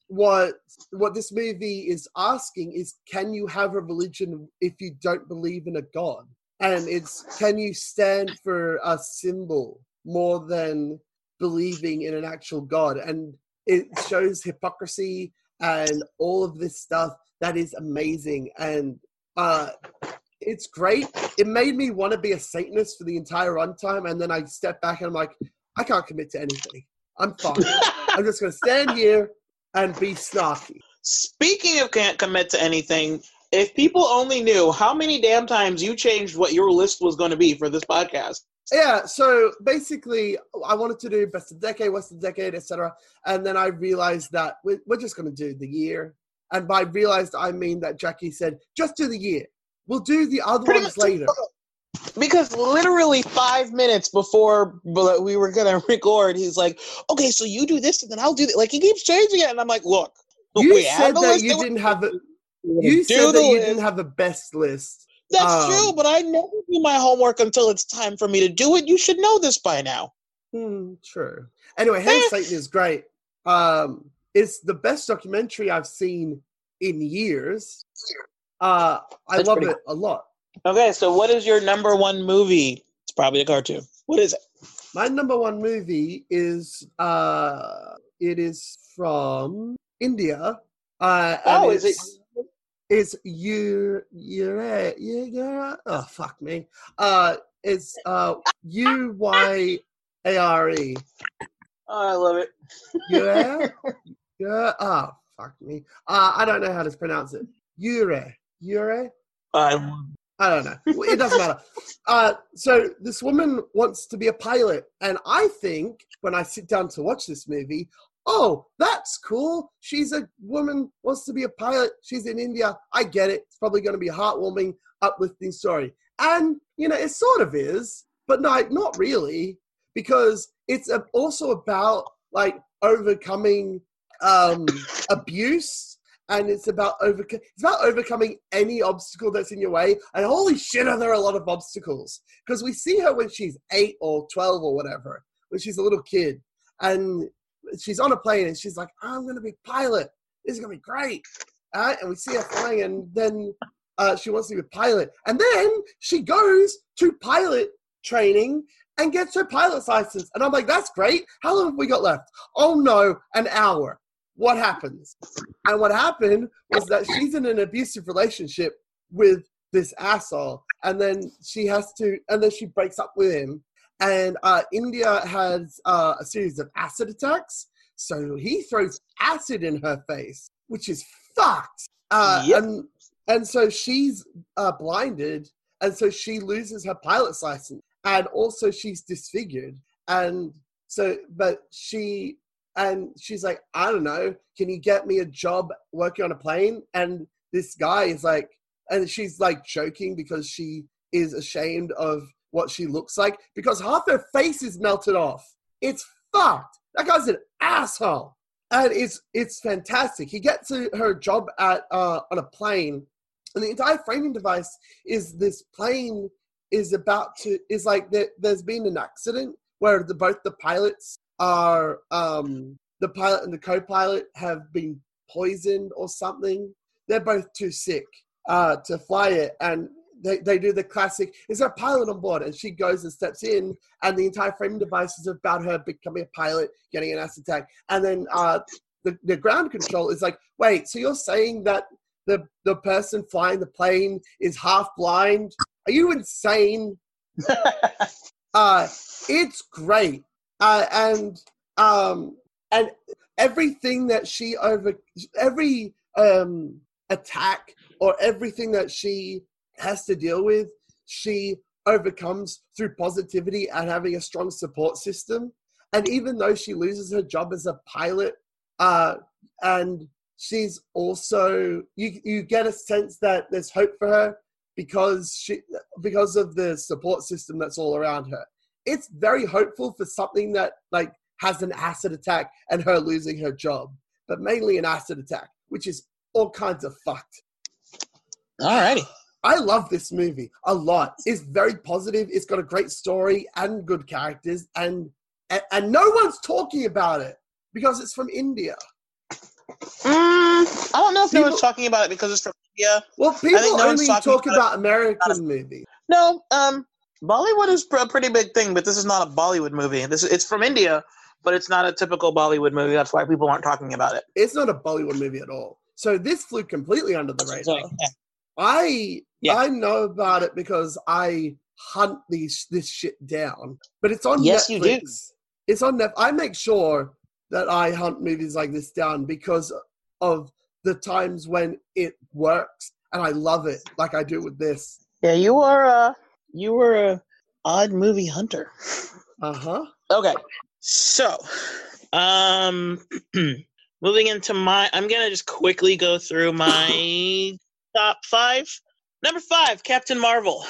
what what this movie is asking is can you have a religion if you don't believe in a god? And it's can you stand for a symbol more than believing in an actual god? And it shows hypocrisy and all of this stuff that is amazing and uh it's great it made me want to be a Satanist for the entire runtime, and then I step back and I'm like, I can't commit to anything. I'm fine. (laughs) I'm just gonna stand here and be snarky. Speaking of can't commit to anything, if people only knew how many damn times you changed what your list was going to be for this podcast. Yeah, so basically, I wanted to do best of decade, worst of decade, etc. And then I realized that we're, we're just gonna do the year. And by realized, I mean that Jackie said, just do the year. We'll do the other Pretty ones later. Because literally five minutes before we were going (laughs) to record, he's like, okay, so you do this and then I'll do that. Like, he keeps changing it. And I'm like, look, You we said that you didn't have a, (laughs) you said that you didn't have the best list. That's um, true, but I never do my homework until it's time for me to do it. You should know this by now. Hmm, true. Anyway, Hail Eh. Satan is great. Um, it's the best documentary I've seen in years. Uh, I That's love it a lot. Okay, so what is your number one movie? It's probably a cartoon. What is it? My number one movie is uh, it is from India. Uh, Oh, is it- it's, It's you, you're, you're, oh fuck me. Uh, it's uh, U Y A R E. Oh, I love it. Yeah, (laughs) yeah. Oh, fuck me. Uh, I don't know how to pronounce it. Ure, Ure. I I don't know. It doesn't matter. Uh, so this woman wants to be a pilot, and I think when I sit down to watch this movie, oh, that's cool. She's a woman wants to be a pilot. She's in India. I get it. It's probably going to be a heartwarming, uplifting story, and you know it sort of is. but no, not really, because it's also about like overcoming um, (coughs) abuse and it's about over it's about overcoming any obstacle that's in your way. And holy shit, are there a lot of obstacles? Because we see her when she's eight or twelve or whatever, when she's a little kid, and she's on a plane and she's like, "I'm gonna be pilot. This is gonna be great." Uh, and we see her flying, and then uh, she wants to be a pilot, and then she goes to pilot training and gets her pilot's license. And I'm like, "That's great. How long have we got left?" Oh no, an hour what happens? And what happened was that she's in an abusive relationship with this asshole, and then she has to, and then she breaks up with him. And uh, India has uh, a series of acid attacks, so he throws acid in her face, which is fucked. Uh, Yep. And and so she's uh, blinded, and so she loses her pilot's license, and also she's disfigured, and so but she and she's like, I don't know, can you get me a job working on a plane? And this guy is like, and she's like joking because she is ashamed of what she looks like because half her face is melted off. It's fucked. That guy's an asshole. And it's it's fantastic. He gets her her job at uh, on a plane, and the entire framing device is this plane is about to is like there, there's been an accident where the both the pilots are um, the pilot and the co-pilot have been poisoned or something. They're both too sick uh, to fly it, and they, they do the classic. Is there a pilot on board? And she goes and steps in, and the entire framing device is about her becoming a pilot, getting an acid attack, and then uh, the the ground control is like, wait, so you're saying that the the person flying the plane is half blind? Are you insane? (laughs) uh, it's great, uh, and um, and everything that she over every um, attack or everything that she has to deal with, she overcomes through positivity and having a strong support system. And even though she loses her job as a pilot, uh, and she's also you you get a sense that there's hope for her because she because of the support system that's all around her. It's very hopeful for something that like has an acid attack and her losing her job, but mainly an acid attack, which is all kinds of fucked. Alrighty. I love this movie a lot. It's very positive. It's got a great story and good characters, and and, and no one's talking about it because it's from India. Mm, I don't know if no People- one's talking about it because it's from India. Well, people no one's only talking talk about about American movies. No, um, Bollywood is a pretty big thing, but this is not a Bollywood movie. This it's from India, but it's not a typical Bollywood movie. That's why people aren't talking about it. It's not a Bollywood movie at all. So this flew completely under the radar. So, yeah. I Yeah. I know about it because I hunt these this shit down. But it's on Yes, you do. Netflix. It's on Netflix. I make sure that I hunt movies like this down because of the times when it works and I love it like I do with this. Yeah, you are a you were a odd movie hunter. Uh-huh. Okay, so um, (clears throat) moving into my, I'm gonna just quickly go through my (coughs) top five. Number five, Captain Marvel.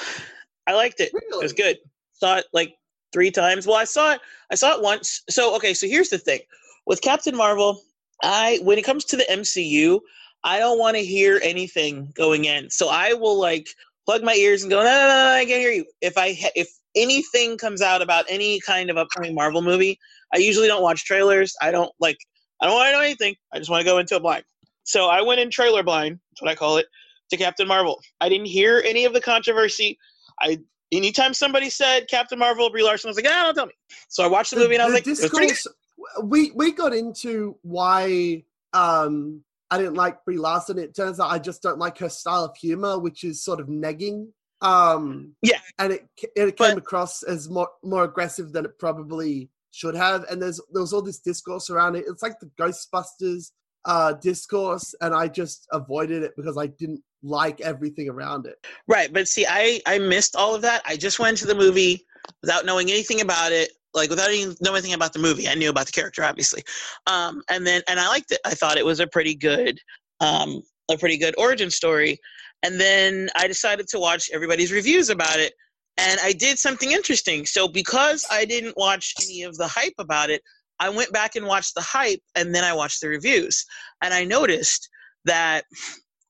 I liked it. It was good. Saw it like three times. Well, I saw it. I saw it once. So okay. So here's the thing with Captain Marvel. I when it comes to the MCU, I don't want to hear anything going in. So I will like plug my ears and go, no, no, no, no, I can't hear you. If I ha- if anything comes out about any kind of upcoming Marvel movie, I usually don't watch trailers. I don't like. I don't want to know anything. I just want to go into it blind. So I went in trailer blind. That's what I call it to Captain Marvel. I didn't hear any of the controversy. I anytime somebody said Captain Marvel, Brie Larson I was like, ah, don't tell me. So I watched the, movie and I was like, it was pretty discourse- we we got into why um I didn't like Brie Larson. It turns out I just don't like her style of humor, which is sort of negging. Um, Yeah. and it it came But- across as more more aggressive than it probably should have. And there's there was all this discourse around it. It's like the Ghostbusters uh discourse, and I just avoided it because I didn't like everything around it. Right, but see, I I missed all of that. I just went to the movie without knowing anything about it, like without even knowing anything about the movie. I knew about the character, obviously, um, and then and I liked it. I thought it was a pretty good, um, a pretty good origin story. And then I decided to watch everybody's reviews about it, And I did something interesting. So because I didn't watch any of the hype about it, I went back and watched the hype and then I watched the reviews. And I noticed that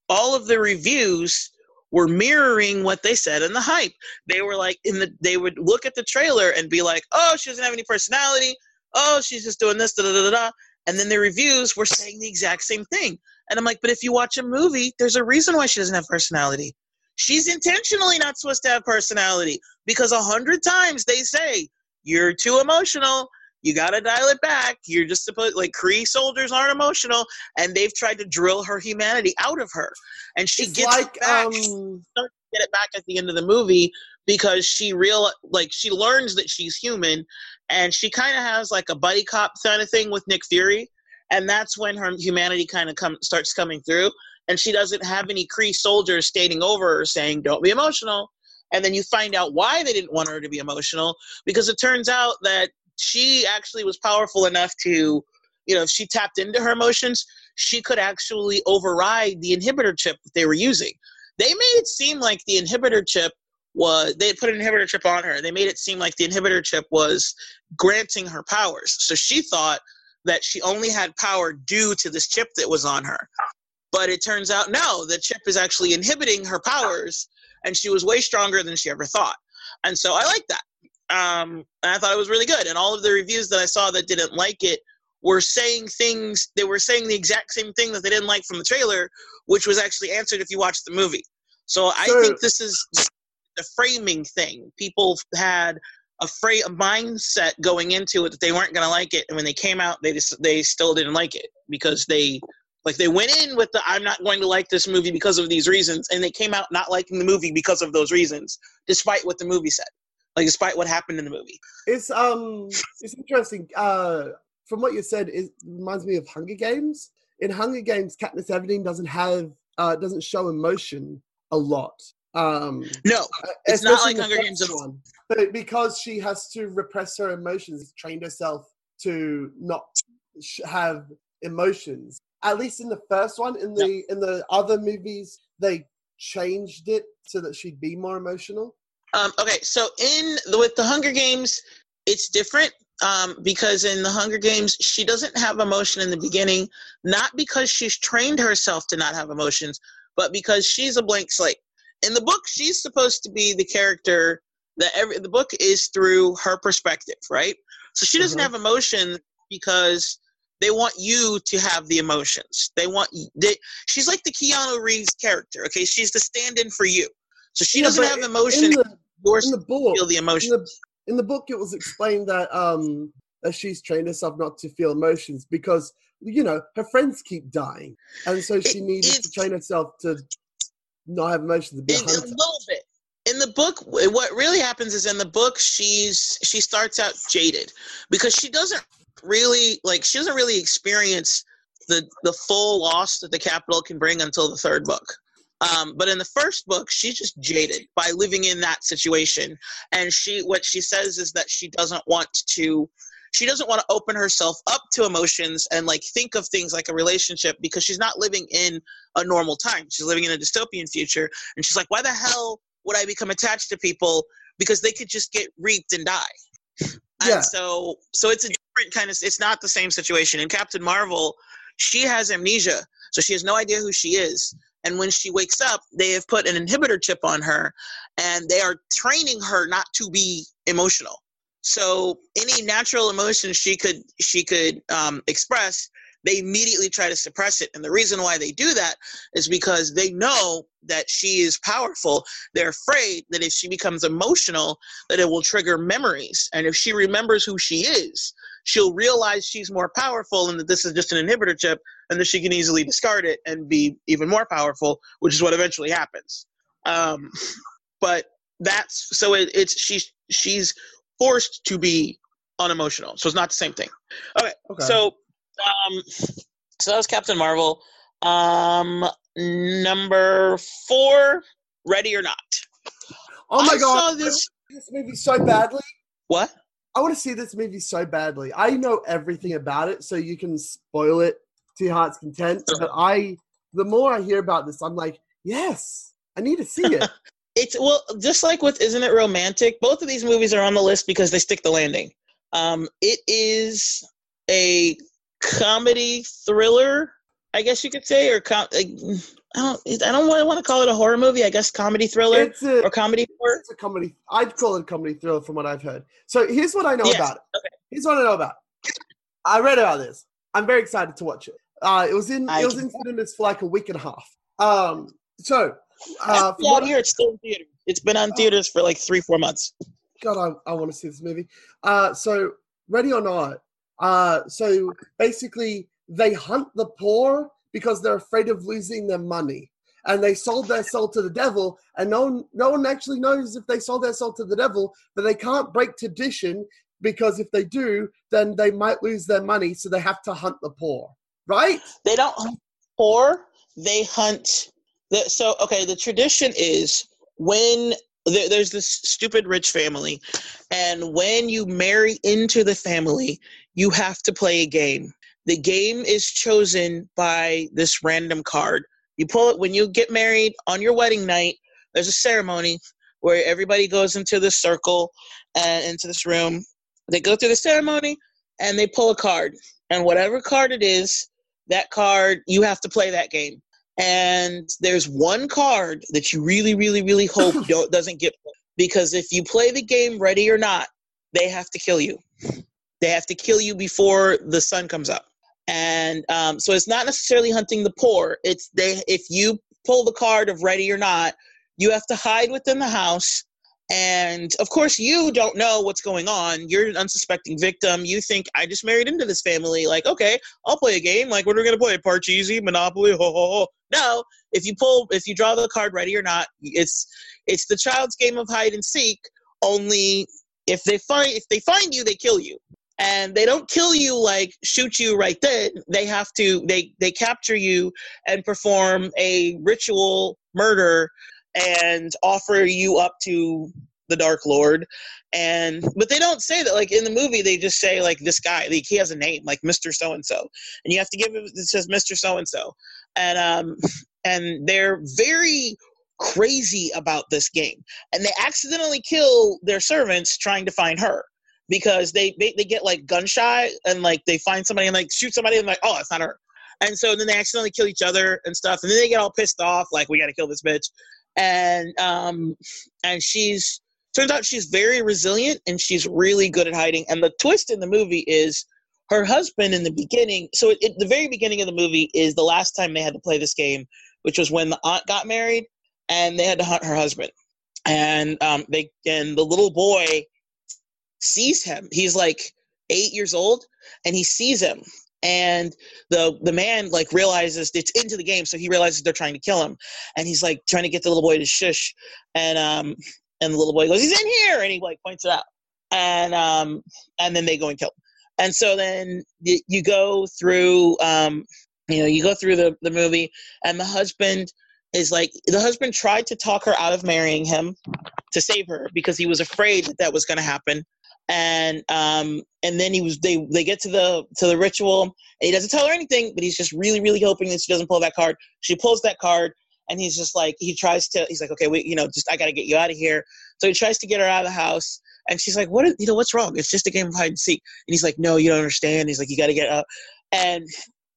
all of the reviews were mirroring what they said in the hype. They were like in the they would look at the trailer and be like, "Oh, she doesn't have any personality. Oh, she's just doing this da da da da." And then the reviews were saying the exact same thing. And I'm like, "But if you watch a movie, there's a reason why she doesn't have personality. She's intentionally not supposed to have personality because a hundred times they say you're too emotional." You gotta dial it back. You're just supposed like Kree soldiers aren't emotional, and they've tried to drill her humanity out of her, and she It's gets like it back. um, get it back at the end of the movie because she real like she learns that she's human, and she kind of has like a buddy cop kind of thing with Nick Fury, and that's when her humanity kind of come starts coming through, and she doesn't have any Kree soldiers standing over her saying don't be emotional. And then you find out why they didn't want her to be emotional because it turns out that she actually was powerful enough to, you know, if she tapped into her emotions, she could actually override the inhibitor chip that they were using. They made it seem like the inhibitor chip was, they put an inhibitor chip on her. They made it seem like the inhibitor chip was granting her powers. So she thought that she only had power due to this chip that was on her. But it turns out, no, the chip is actually inhibiting her powers, and she was way stronger than she ever thought. And so I like that um, and I thought it was really good. And all of the reviews that I saw that didn't like it were saying things. They were saying the exact same thing that they didn't like from the trailer, which was actually answered if you watched the movie. So I So- think this is the framing thing. People had a, fra- a mindset going into it that they weren't going to like it, and when they came out, they just they still didn't like it because they like they went in with the I'm not going to like this movie because of these reasons, and they came out not liking the movie because of those reasons, despite what the movie said, like despite what happened in the movie. It's um, it's interesting. Uh, from what you said, it reminds me of Hunger Games. In Hunger Games, Katniss Everdeen doesn't have uh, doesn't show emotion a lot. Um, No, It's not like Hunger Games at all. one. But because she has to repress her emotions, trained herself to not sh- have emotions. At least in the first one, in the in the other movies, they changed it so that she'd be more emotional. Um, okay, so in the, with the Hunger Games, it's different um, because in the Hunger Games, she doesn't have emotion in the beginning, not because she's trained herself to not have emotions, but because she's a blank slate. In the book, she's supposed to be the character that every the book is through her perspective, right? So she doesn't Mhm. have emotion because they want you to have the emotions. They want they, she's like the Keanu Reeves character. Okay, she's the stand-in for you. So she Yeah, doesn't have in emotion. the, In the book, feel the in the, in the book it was explained that um that she's trained herself not to feel emotions because you know her friends keep dying and so she It- needed to train herself to not have emotions to be a a little bit. In the book, what really happens is in the book, she's she starts out jaded because she doesn't really like she doesn't really experience the the full loss that the capital can bring until the third book. Um, but in the first book, she's just jaded by living in that situation, and she what she says is that she doesn't want to she doesn't want to open herself up to emotions and like think of things like a relationship because she's not living in a normal time. She's living in a dystopian future, and she's like, why the hell would I become attached to people because they could just get reaped and die? Yeah. And so, so it's a different kind of. It's not the same situation. In Captain Marvel, she has amnesia, so she has no idea who she is. And when she wakes up, they have put an inhibitor chip on her, and they are training her not to be emotional. So any natural emotion she could she could um, express, they immediately try to suppress it. And the reason why they do that is because they know that she is powerful. They're afraid that if she becomes emotional, that it will trigger memories. And if she remembers who she is, she'll realize she's more powerful and that this is just an inhibitor chip and that she can easily discard it and be even more powerful, which is what eventually happens. Um, (laughs) but that's so it, it's she's she's forced to be unemotional. So it's not the same thing. Okay. Okay. So, um, so that was Captain Marvel. Um, number four, Ready or Not. oh my I god, saw this. this movie so badly. What? I want to see this movie so badly. I know everything about it, so you can spoil it to your heart's content. (laughs) But I, the more I hear about this, I'm like, yes, I need to see it. (laughs) it's well, just like with Isn't It Romantic? Both of these movies are on the list because they stick the landing. Um, it is a comedy thriller, I guess you could say, or com- like, I don't, I don't really want to call it a horror movie. I guess comedy thriller a, or comedy horror. it's a comedy. I'd call it a comedy thriller from what I've heard. So here's what I know Yes, about it. Okay. Here's what I know about. it. I read about this. I'm very excited to watch it. Uh, it was in I it was in cinemas for like a week and a half. Um, so uh, from out here it's still in theater. It's been on Oh. theaters for like three, four months. God, I, I want to see this movie. Uh, so, Ready or Not. Uh, so basically, they hunt the poor because they're afraid of losing their money, and they sold their soul to the devil. And no one, no one actually knows if they sold their soul to the devil, but they can't break tradition because if they do, then they might lose their money. So they have to hunt the poor, right? They don't hunt poor. They hunt. The, so okay, the tradition is when there's this stupid rich family, and when you marry into the family, you have to play a game. The game is chosen by this random card. You pull it when you get married on your wedding night. There's a ceremony where everybody goes into this circle and into this room. They go through the ceremony and they pull a card, and whatever card it is, that card you have to play that game and there's one card that you really really really hope (laughs) don't, doesn't get because if you play the game ready or not they have to kill you they have to kill you before the sun comes up and um, so it's not necessarily hunting the poor. It's they if you pull the card of ready or not you have to hide within the house. And of course you don't know what's going on. You're an unsuspecting victim. You think i just married into this family. Like okay I'll play a game. Like, what are we gonna play? Parcheesi, Monopoly, ho ho ho. No, if you pull, if you draw the card ready or not, it's it's the child's game of hide and seek. Only if they find if they find you, they kill you, and they don't kill you like shoot you right then. They have to they they capture you and perform a ritual murder and offer you up to the Dark Lord. And but they don't say that like in the movie they just say like this guy like he has a name like mr so and so and you have to give him it says mr so and so and um and they're very crazy about this game. And they accidentally kill their servants trying to find her because they they, they get like gun shy and like they find somebody and like shoot somebody and like oh it's not her. And so then they accidentally kill each other and stuff and then they get all pissed off like we got to kill this bitch. And um and she's turns out she's very resilient and she's really good at hiding. And the twist in the movie is her husband in the beginning so at the very beginning of the movie is the last time they had to play this game which was when the aunt got married and they had to hunt her husband. And um they and the little boy sees him. He's like eight years old and he sees him. And the the man like realizes it's into the game so he realizes they're trying to kill him. And he's like trying to get the little boy to shush. And um and the little boy goes he's in here! And he like points it out. And um and then they go and kill him. And so then y- you go through um you know you go through the the movie and the husband is like the husband tried to talk her out of marrying him to save her because he was afraid that that was going to happen and um and then he was they they get to the to the ritual. And he doesn't tell her anything but he's just really really hoping that she doesn't pull that card. She pulls that card and he's just like he tries to he's like okay wait you know just i gotta get you out of here. So he tries to get her out of the house and she's like what is, you know what's wrong? It's just a game of hide and seek. And he's like no you don't understand. He's like you gotta get up. And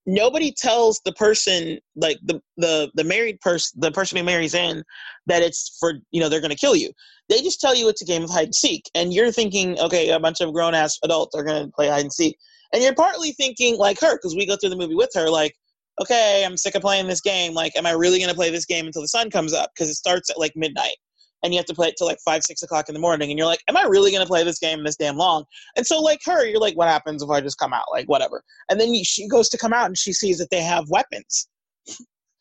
nobody tells the person like the the the married person the person who marries in that it's for you know they're going to kill you. They just tell you it's a game of hide and seek and you're thinking okay a bunch of grown ass adults are going to play hide and seek. And you're partly thinking like her because we go through the movie with her like okay i'm sick of playing this game. Like am i really going to play this game until the sun comes up? Because it starts at like midnight and you have to play it till like five six o'clock in the morning and you're like am i really to play this game this damn long? And so like her you're like what happens if i just come out? Like whatever. And then she goes to come out and she sees that they have weapons.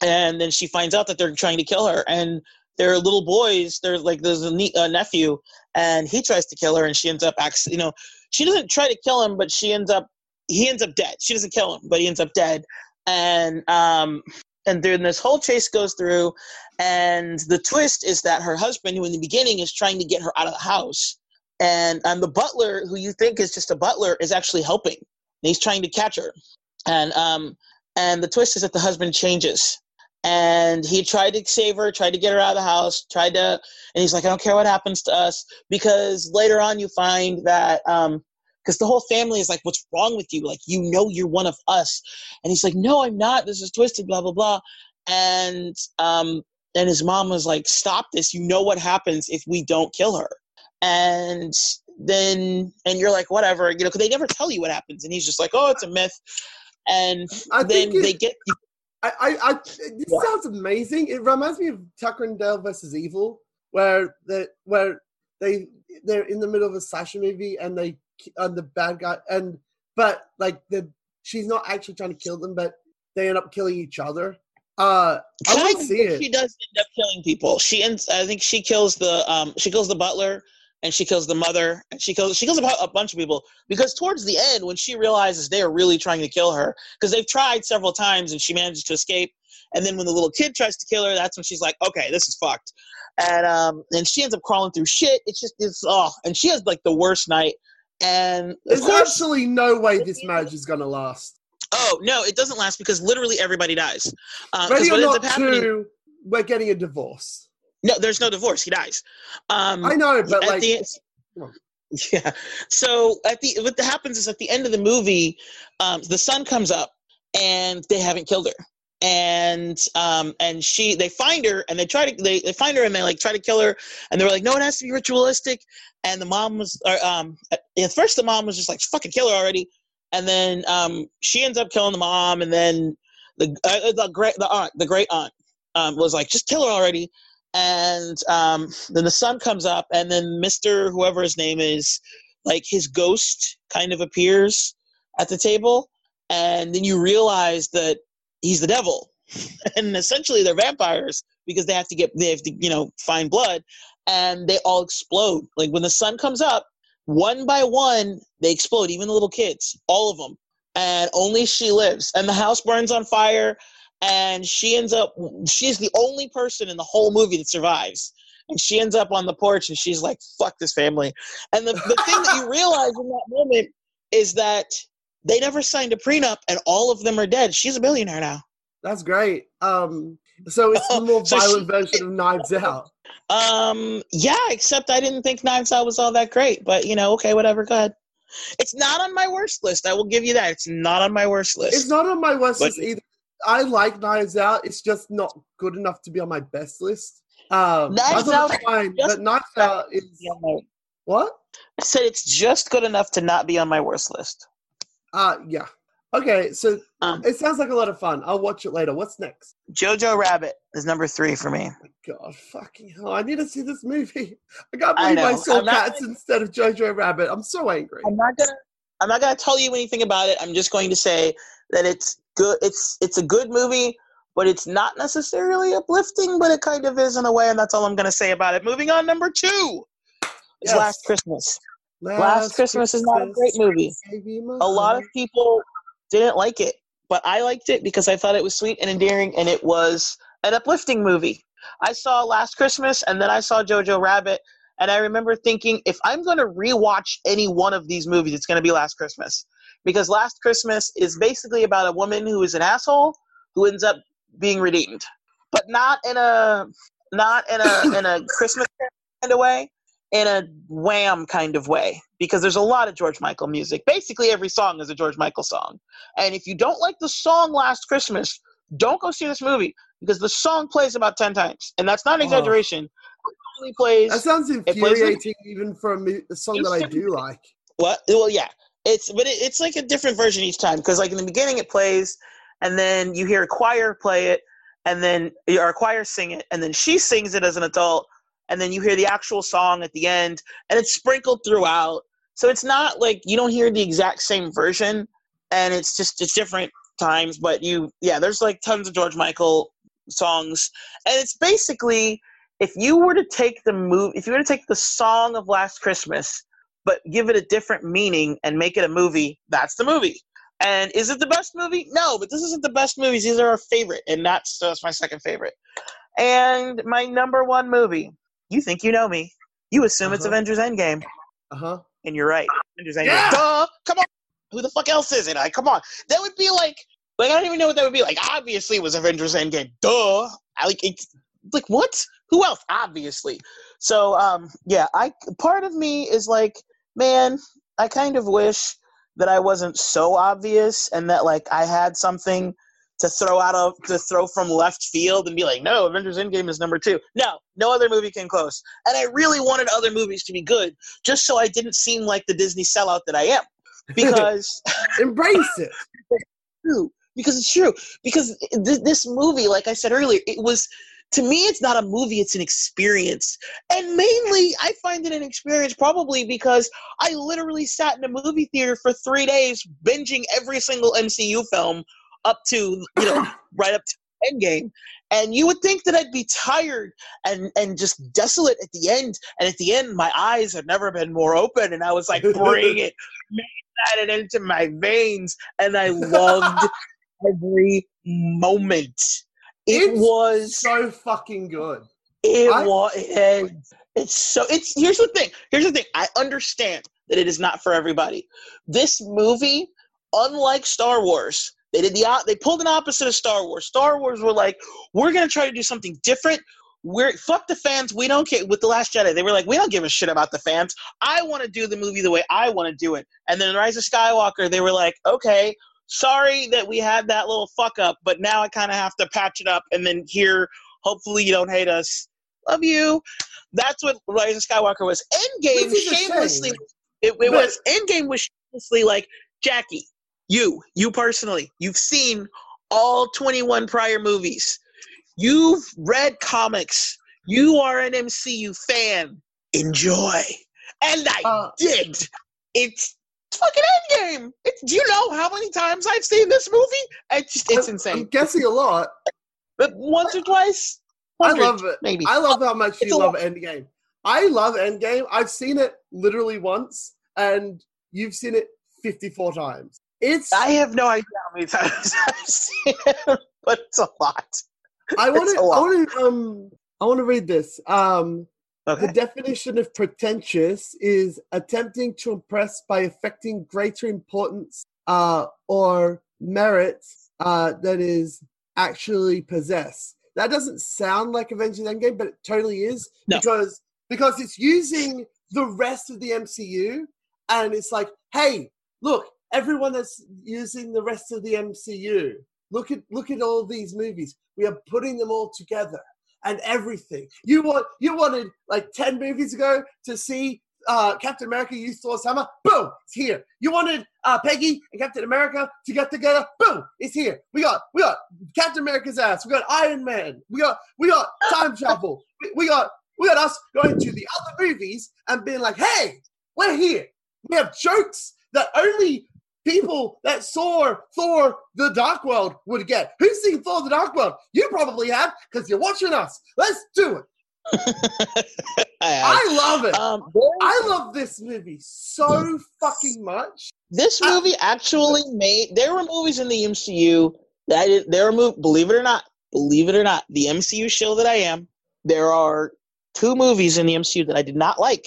And then she finds out that they're trying to kill her and they're little boys they're like there's a, ne- a nephew and he tries to kill her and she ends up actually you know she doesn't try to kill him but she ends up he ends up dead. She doesn't kill him but he ends up dead. And um and then this whole chase goes through and the twist is that her husband who in the beginning is trying to get her out of the house and and the butler who you think is just a butler is actually helping. And he's trying to catch her. And um and the twist is that the husband changes. And he tried to save her, tried to get her out of the house, tried to, and he's like, I don't care what happens to us, because later on you find that, um, because the whole family is like, what's wrong with you? Like, you know, you're one of us, and he's like, no, I'm not. This is twisted, blah blah blah, and um, and his mom was like, stop this. You know what happens if we don't kill her, and then and you're like, whatever, you know, because they never tell you what happens, and he's just like, oh, it's a myth, and I then it- they get I, I, I this Yeah. sounds amazing. It reminds me of Tucker and Dale versus Evil, where the where they they're in the middle of a slasher movie and they and the bad guy and but like the she's not actually trying to kill them, but they end up killing each other. Uh, I to see it. She does end up killing people. She ends. I think she kills the. Um, she kills the butler, and she kills the mother, and she kills. She kills a, a bunch of people because towards the end, when she realizes they are really trying to kill her, because they've tried several times and she manages to escape, and then when the little kid tries to kill her, that's when she's like, okay, this is fucked, and um, and she ends up crawling through shit. It's just it's oh, and she has like the worst night, and There's course, absolutely no way this marriage is gonna last. Oh no, it doesn't last because literally everybody dies. Uh, Ready or not, two, we're getting a divorce. No, there's no divorce. He dies. Um, I know, but at like, the, yeah. So at the what happens is at the end of the movie, um, the sun comes up and they haven't killed her, and um, and she they find her and they try to they, they find her and they like try to kill her and they were like no it has to be ritualistic and the mom was or, um at at first the mom was just like fucking kill her already and then um she ends up killing the mom and then the uh, the great the aunt the great aunt um, was like just kill her already. And um, then the sun comes up and then mr whoever his name is like his ghost kind of appears at the table. And then you realize that he's the devil. (laughs) And essentially they're vampires because they have to get they have to you know find blood and they all explode. Like when the sun comes up one by one they explode even the little kids all of them. And only she lives. And the house burns on fire. And she ends up she's the only person in the whole movie that survives. And she ends up on the porch and she's like fuck this family. And the, the thing that you (laughs) realize in that moment is that they never signed a prenup and all of them are dead. She's a billionaire now. That's great. Um, so it's a more (laughs) So she- violent version of Knives Out. Um yeah except i didn't think knives out was all that great but you know okay whatever go ahead it's not on my worst list i will give you that it's not on my worst list It's not on my worst But- list either. I like Knives Out. It's just not good enough to be on my best list. Um, Knives thought it was Out fine, but Knives Out is no. what? i said it's just good enough to not be on my worst list Uh yeah. Okay, so Um, it sounds like a lot of fun. I'll watch it later. What's next? jojo rabbit is number three for me God, fucking hell! I need to see this movie. (laughs) I can't I believe I, know. saw cats instead of Jojo Rabbit. I'm so angry. I'm not gonna I'm not gonna tell you anything about it. I'm just going to say that it's good it's it's a good movie, but it's not necessarily uplifting, but it kind of is in a way, and that's all I'm gonna say about it. Moving on, number two is Yes. Last Christmas. Last Christmas is not a great movie. gave you my A lot of people didn't like it, but I liked it because I thought it was sweet and endearing, and it was an uplifting movie. I saw Last Christmas, and then I saw Jojo Rabbit, and I remember thinking, if I'm going to rewatch any one of these movies, it's going to be Last Christmas, because Last Christmas is basically about a woman who is an asshole who ends up being redeemed, but not in a not in a in a Christmas kind of way, in a Wham kind of way, because there's a lot of George Michael music. Basically, every song is a George Michael song, and if you don't like the song Last Christmas, don't go see this movie because the song plays about ten times, and that's not an Oh. exaggeration. It only plays That sounds plays infuriating, even for a, mu- a song that I do like. What? Well, yeah. It's but it, it's like a different version each time because like in the beginning it plays, and then you hear a choir play it, and then a choir sing it, and then she sings it as an adult, and then you hear the actual song at the end, and it's sprinkled throughout. So it's not like you don't hear the exact same version, and it's just it's different times. But you, yeah, there's like tons of George Michael songs, and it's basically if you were to take the move, if you were to take the song of Last Christmas but give it a different meaning and make it a movie, that's the movie. And is it the best movie? No, but this isn't the best movies. These are our favorite, and that's that's my second favorite. And my number one movie. You think you know me? You assume it's Uh-huh. Avengers Endgame, Uh huh. and you're right. Avengers Endgame. Yeah! Duh! Come on. Who the fuck else is it? I come on. That would be like Like I don't even know what that would be like. Obviously, it was Avengers Endgame. Duh. I like it's like what? Who else? Obviously. So um, yeah, I part of me is like, man, I kind of wish that I wasn't so obvious and that like I had something to throw out of to throw from left field and be like, no, Avengers Endgame is number two. No, no other movie came close. And I really wanted other movies to be good, just so I didn't seem like the Disney sellout that I am. (laughs) Because Embrace it. (laughs) true. Because it's true. Because th- this movie, like I said earlier, it was to me it's not a movie it's an experience and mainly i find it an experience probably because i literally sat in a movie theater for three days binging every single mcu film up to you know (coughs) right up to endgame and you would think that i'd be tired and and just desolate at the end. And at the end my eyes had never been more open. And i was like bring it man, it into my veins. And i (laughs) loved every moment. It It's was So fucking good. it I- was it, it's so it's here's the thing here's the thing i understand that it is not for everybody. This movie unlike star wars they did the they pulled an opposite of star wars. Star wars were like we're gonna try to do something different. We're fuck the fans. We don't care. With the last jedi they were like we don't give a shit about the fans. I want to do the movie the way i want to do it. And then rise of skywalker they were like okay sorry that we had that little fuck up but now i kind of have to patch it up and then here hopefully you don't hate us. Love you. That's what Rise of Skywalker was. Endgame shamelessly, it, it was. Endgame was shamelessly like Jackie, you, you personally, you've seen all 21 prior movies. You've read comics. You are an MCU fan. Enjoy. And I Uh, did. It's fucking Endgame. It's, do you know how many times I've seen this movie? It's just, it's I'm- insane. I'm guessing a lot. But once or twice, I love it. maybe. I love how much It's you love Endgame. I love Endgame. I've seen it literally once, and you've seen it 54 times. It's. I have no idea how many times (laughs) I've seen it, but it's a lot. I want to. I want to. Um. I want to read this. Um. The definition of pretentious is attempting to impress by affecting greater importance uh, or merit uh, that is actually possessed. That doesn't sound like Avengers Endgame, but it totally is No. because because it's using the rest of the MCU, and it's like, hey, look, everyone that's using the rest of the MCU, look at look at all these movies. We are putting them all together and everything. You want you wanted like ten movies ago to see uh, Captain America use Thor's hammer. Boom, it's here. You wanted uh, Peggy and Captain America to get together. Boom, it's here. We got we got Captain America's ass. We got Iron Man. We got we got time travel. We, we got we got us going to the other movies and being like, hey, we're here. We have jokes that only people that saw Thor the Dark World would get. Who's seen Thor the Dark World? You probably have because you're watching us. Let's do it. (laughs) I. Love it. um, I love this movie so fucking much. this I- movie actually made. There were movies in the MCU that I. There were believe it or not, believe it or not, the MCU show that I am. There are two movies in the MCU that I did not like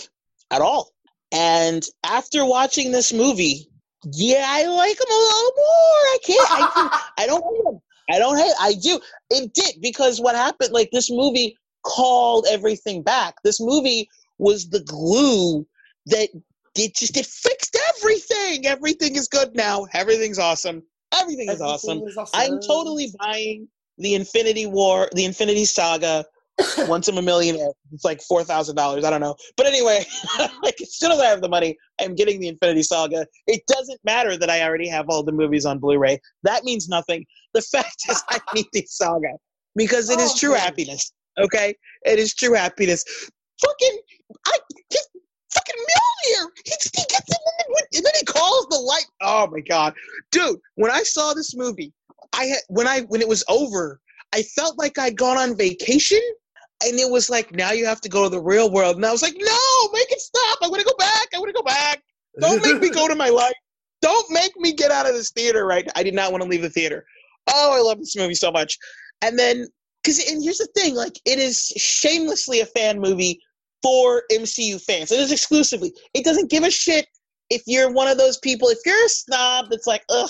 at all. And after watching this movie, yeah, I like them a little more. I can't. I, can, I don't hate them. I don't hate. I do. It did because what happened? Like this movie called everything back. This movie was the glue that it just it fixed everything. Everything is good now. Everything's awesome. Everything is awesome. Everything is I'm totally buying the Infinity War, the Infinity Saga. Once I'm a millionaire, it's like four thousand dollars. I don't know, but anyway, like as (laughs) soon as I have the money, I'm getting the Infinity Saga. It doesn't matter that I already have all the movies on Blu-ray. That means nothing. The (laughs) fact is, I need the saga because it is Oh, true happiness. Okay, it is true happiness. Fucking, I just fucking Mjolnir. He, he gets in and, and then he calls the light. Oh my god, dude! When I saw this movie, I had when I when it was over, I felt like I'd gone on vacation, and it was like now you have to go to the real world, and I was like, no, make it stop! I want to go back. I want to go back. Don't make me go to my life. Don't make me get out of this theater right. I did not want to leave the theater. Oh, I love this movie so much. And then, because, and here's the thing like, it is shamelessly a fan movie for MCU fans. It is exclusively. It doesn't give a shit if you're one of those people, if you're a snob that's like, ugh,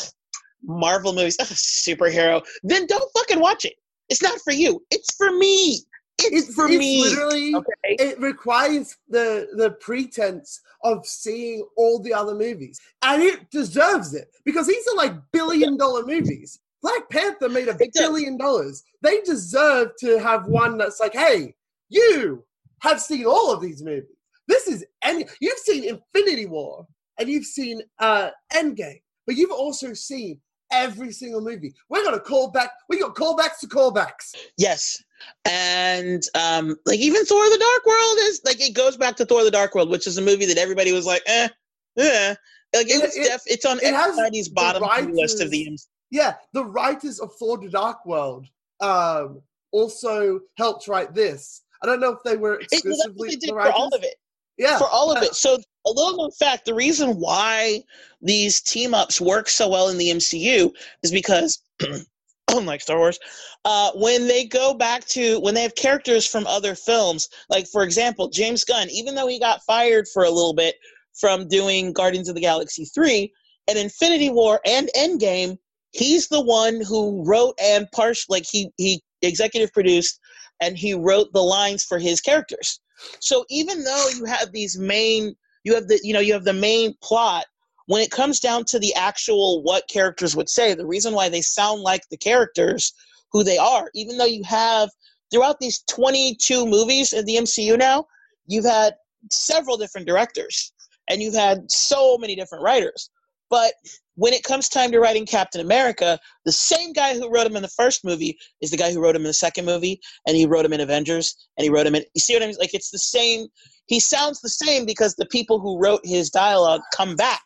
Marvel movies, ugh, superhero, then don't fucking watch it. It's not for you. It's for me. It's, for it's me. literally Okay. it requires the the pretense of seeing all the other movies, and it deserves it because these are like billion dollar movies. Black Panther made a billion dollars. They deserve to have one that's like, hey, you have seen all of these movies. This is any you've seen Infinity War and you've seen uh Endgame, but you've also seen every single movie. We're gonna call back. We got callbacks to callbacks. Yes. And um, like even Thor the Dark World is like it goes back to Thor the Dark World, which is a movie that everybody was like, eh, eh. Like it, It- was it- def- it's on it everybody's bottom writers- list of the MC. Yeah, the writers of Thor: The Dark World um, also helped write this. I don't know if they were It, well, that's what exclusively they the did for all of it. Yeah, for all of it. So a little known fact: the reason why these team ups work so well in the MCU is because, (clears throat) unlike Star Wars, uh, when they go back to when they have characters from other films, like for example, James Gunn, even though he got fired for a little bit from doing Guardians of the Galaxy three and Infinity War and Endgame, he's the one who wrote and partial like he he executive produced and he wrote the lines for his characters. So even though you have these main, you have the you know you have the main plot. When it comes down to the actual what characters would say, the reason why they sound like the characters who they are, even though you have throughout these 22 movies in the MCU now, you've had several different directors and you've had so many different writers. But when it comes time to writing Captain America, the same guy who wrote him in the first movie is the guy who wrote him in the second movie, and he wrote him in Avengers, and he wrote him in. You see what I mean? Like it's the same. He sounds the same because the people who wrote his dialogue come back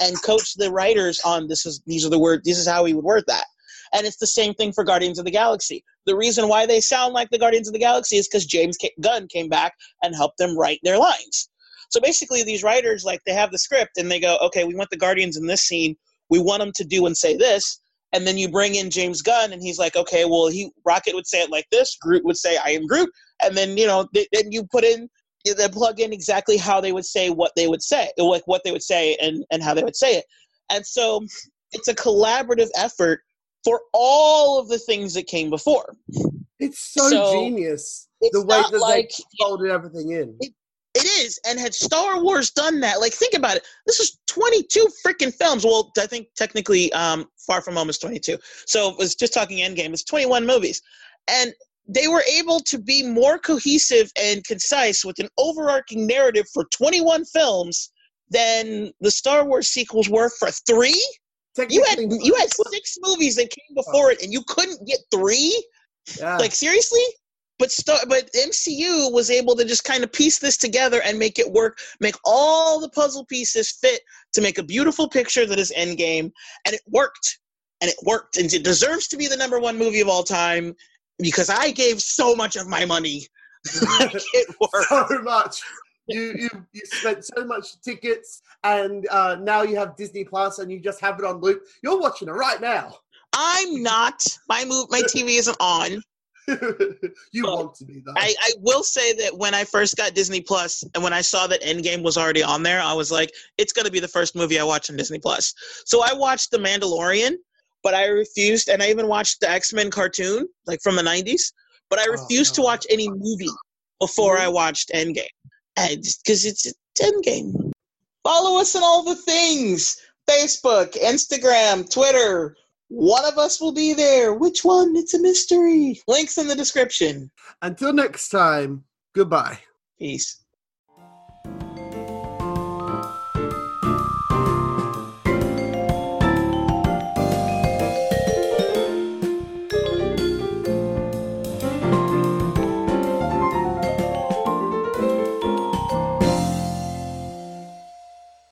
and coach the writers on this is these are the words. This is how he would word that. And it's the same thing for Guardians of the Galaxy. The reason why they sound like the Guardians of the Galaxy is because James Gunn came back and helped them write their lines. So basically, these writers like they have the script and they go, okay, we want the Guardians in this scene. We want them to do and say this. And then you bring in James Gunn, and he's like, okay, well, he Rocket would say it like this. Groot would say, "I am Groot," and then you know, th- then you put in, you then plug in exactly how they would say what they would say, like what they would say, and and how they would say it. And so, it's a collaborative effort for all of the things that came before. it's so, So, genius It's the way that like they folded everything in. It is, and had Star Wars done that, like think about it. This is 22 freaking films. Well, I think technically, um, Far From Home is 22. So it was just talking Endgame. It's 21 movies, and they were able to be more cohesive and concise with an overarching narrative for 21 films than the Star Wars sequels were for three. You had you had six movies that came before it, and you couldn't get three. yeah. Like seriously? But Star, but MCU was able to just kind of piece this together and make it work, make all the puzzle pieces fit to make a beautiful picture that is Endgame, and it worked, and it worked, and it deserves to be the number one movie of all time because I gave so much of my money. (laughs) it work. (laughs) so much. You you you spent so much tickets, and uh, now you have Disney Plus, and you just have it on loop. You're watching it right now. I'm not. My move. My TV isn't on. (laughs) you Well, want to be though. I, I will say that when I first got Disney Plus and when I saw that Endgame was already on there, I was like, it's going to be the first movie I watch on Disney Plus. So I watched The Mandalorian, but I refused, and I even watched the X Men cartoon, like from the 90s, but I Oh, refused to watch any movie before I watched Endgame. Because it's it's Endgame. Follow us on all the things Facebook, Instagram, Twitter. One of us will be there. Which one? It's a mystery. Links in the description. Until next time, goodbye. Peace.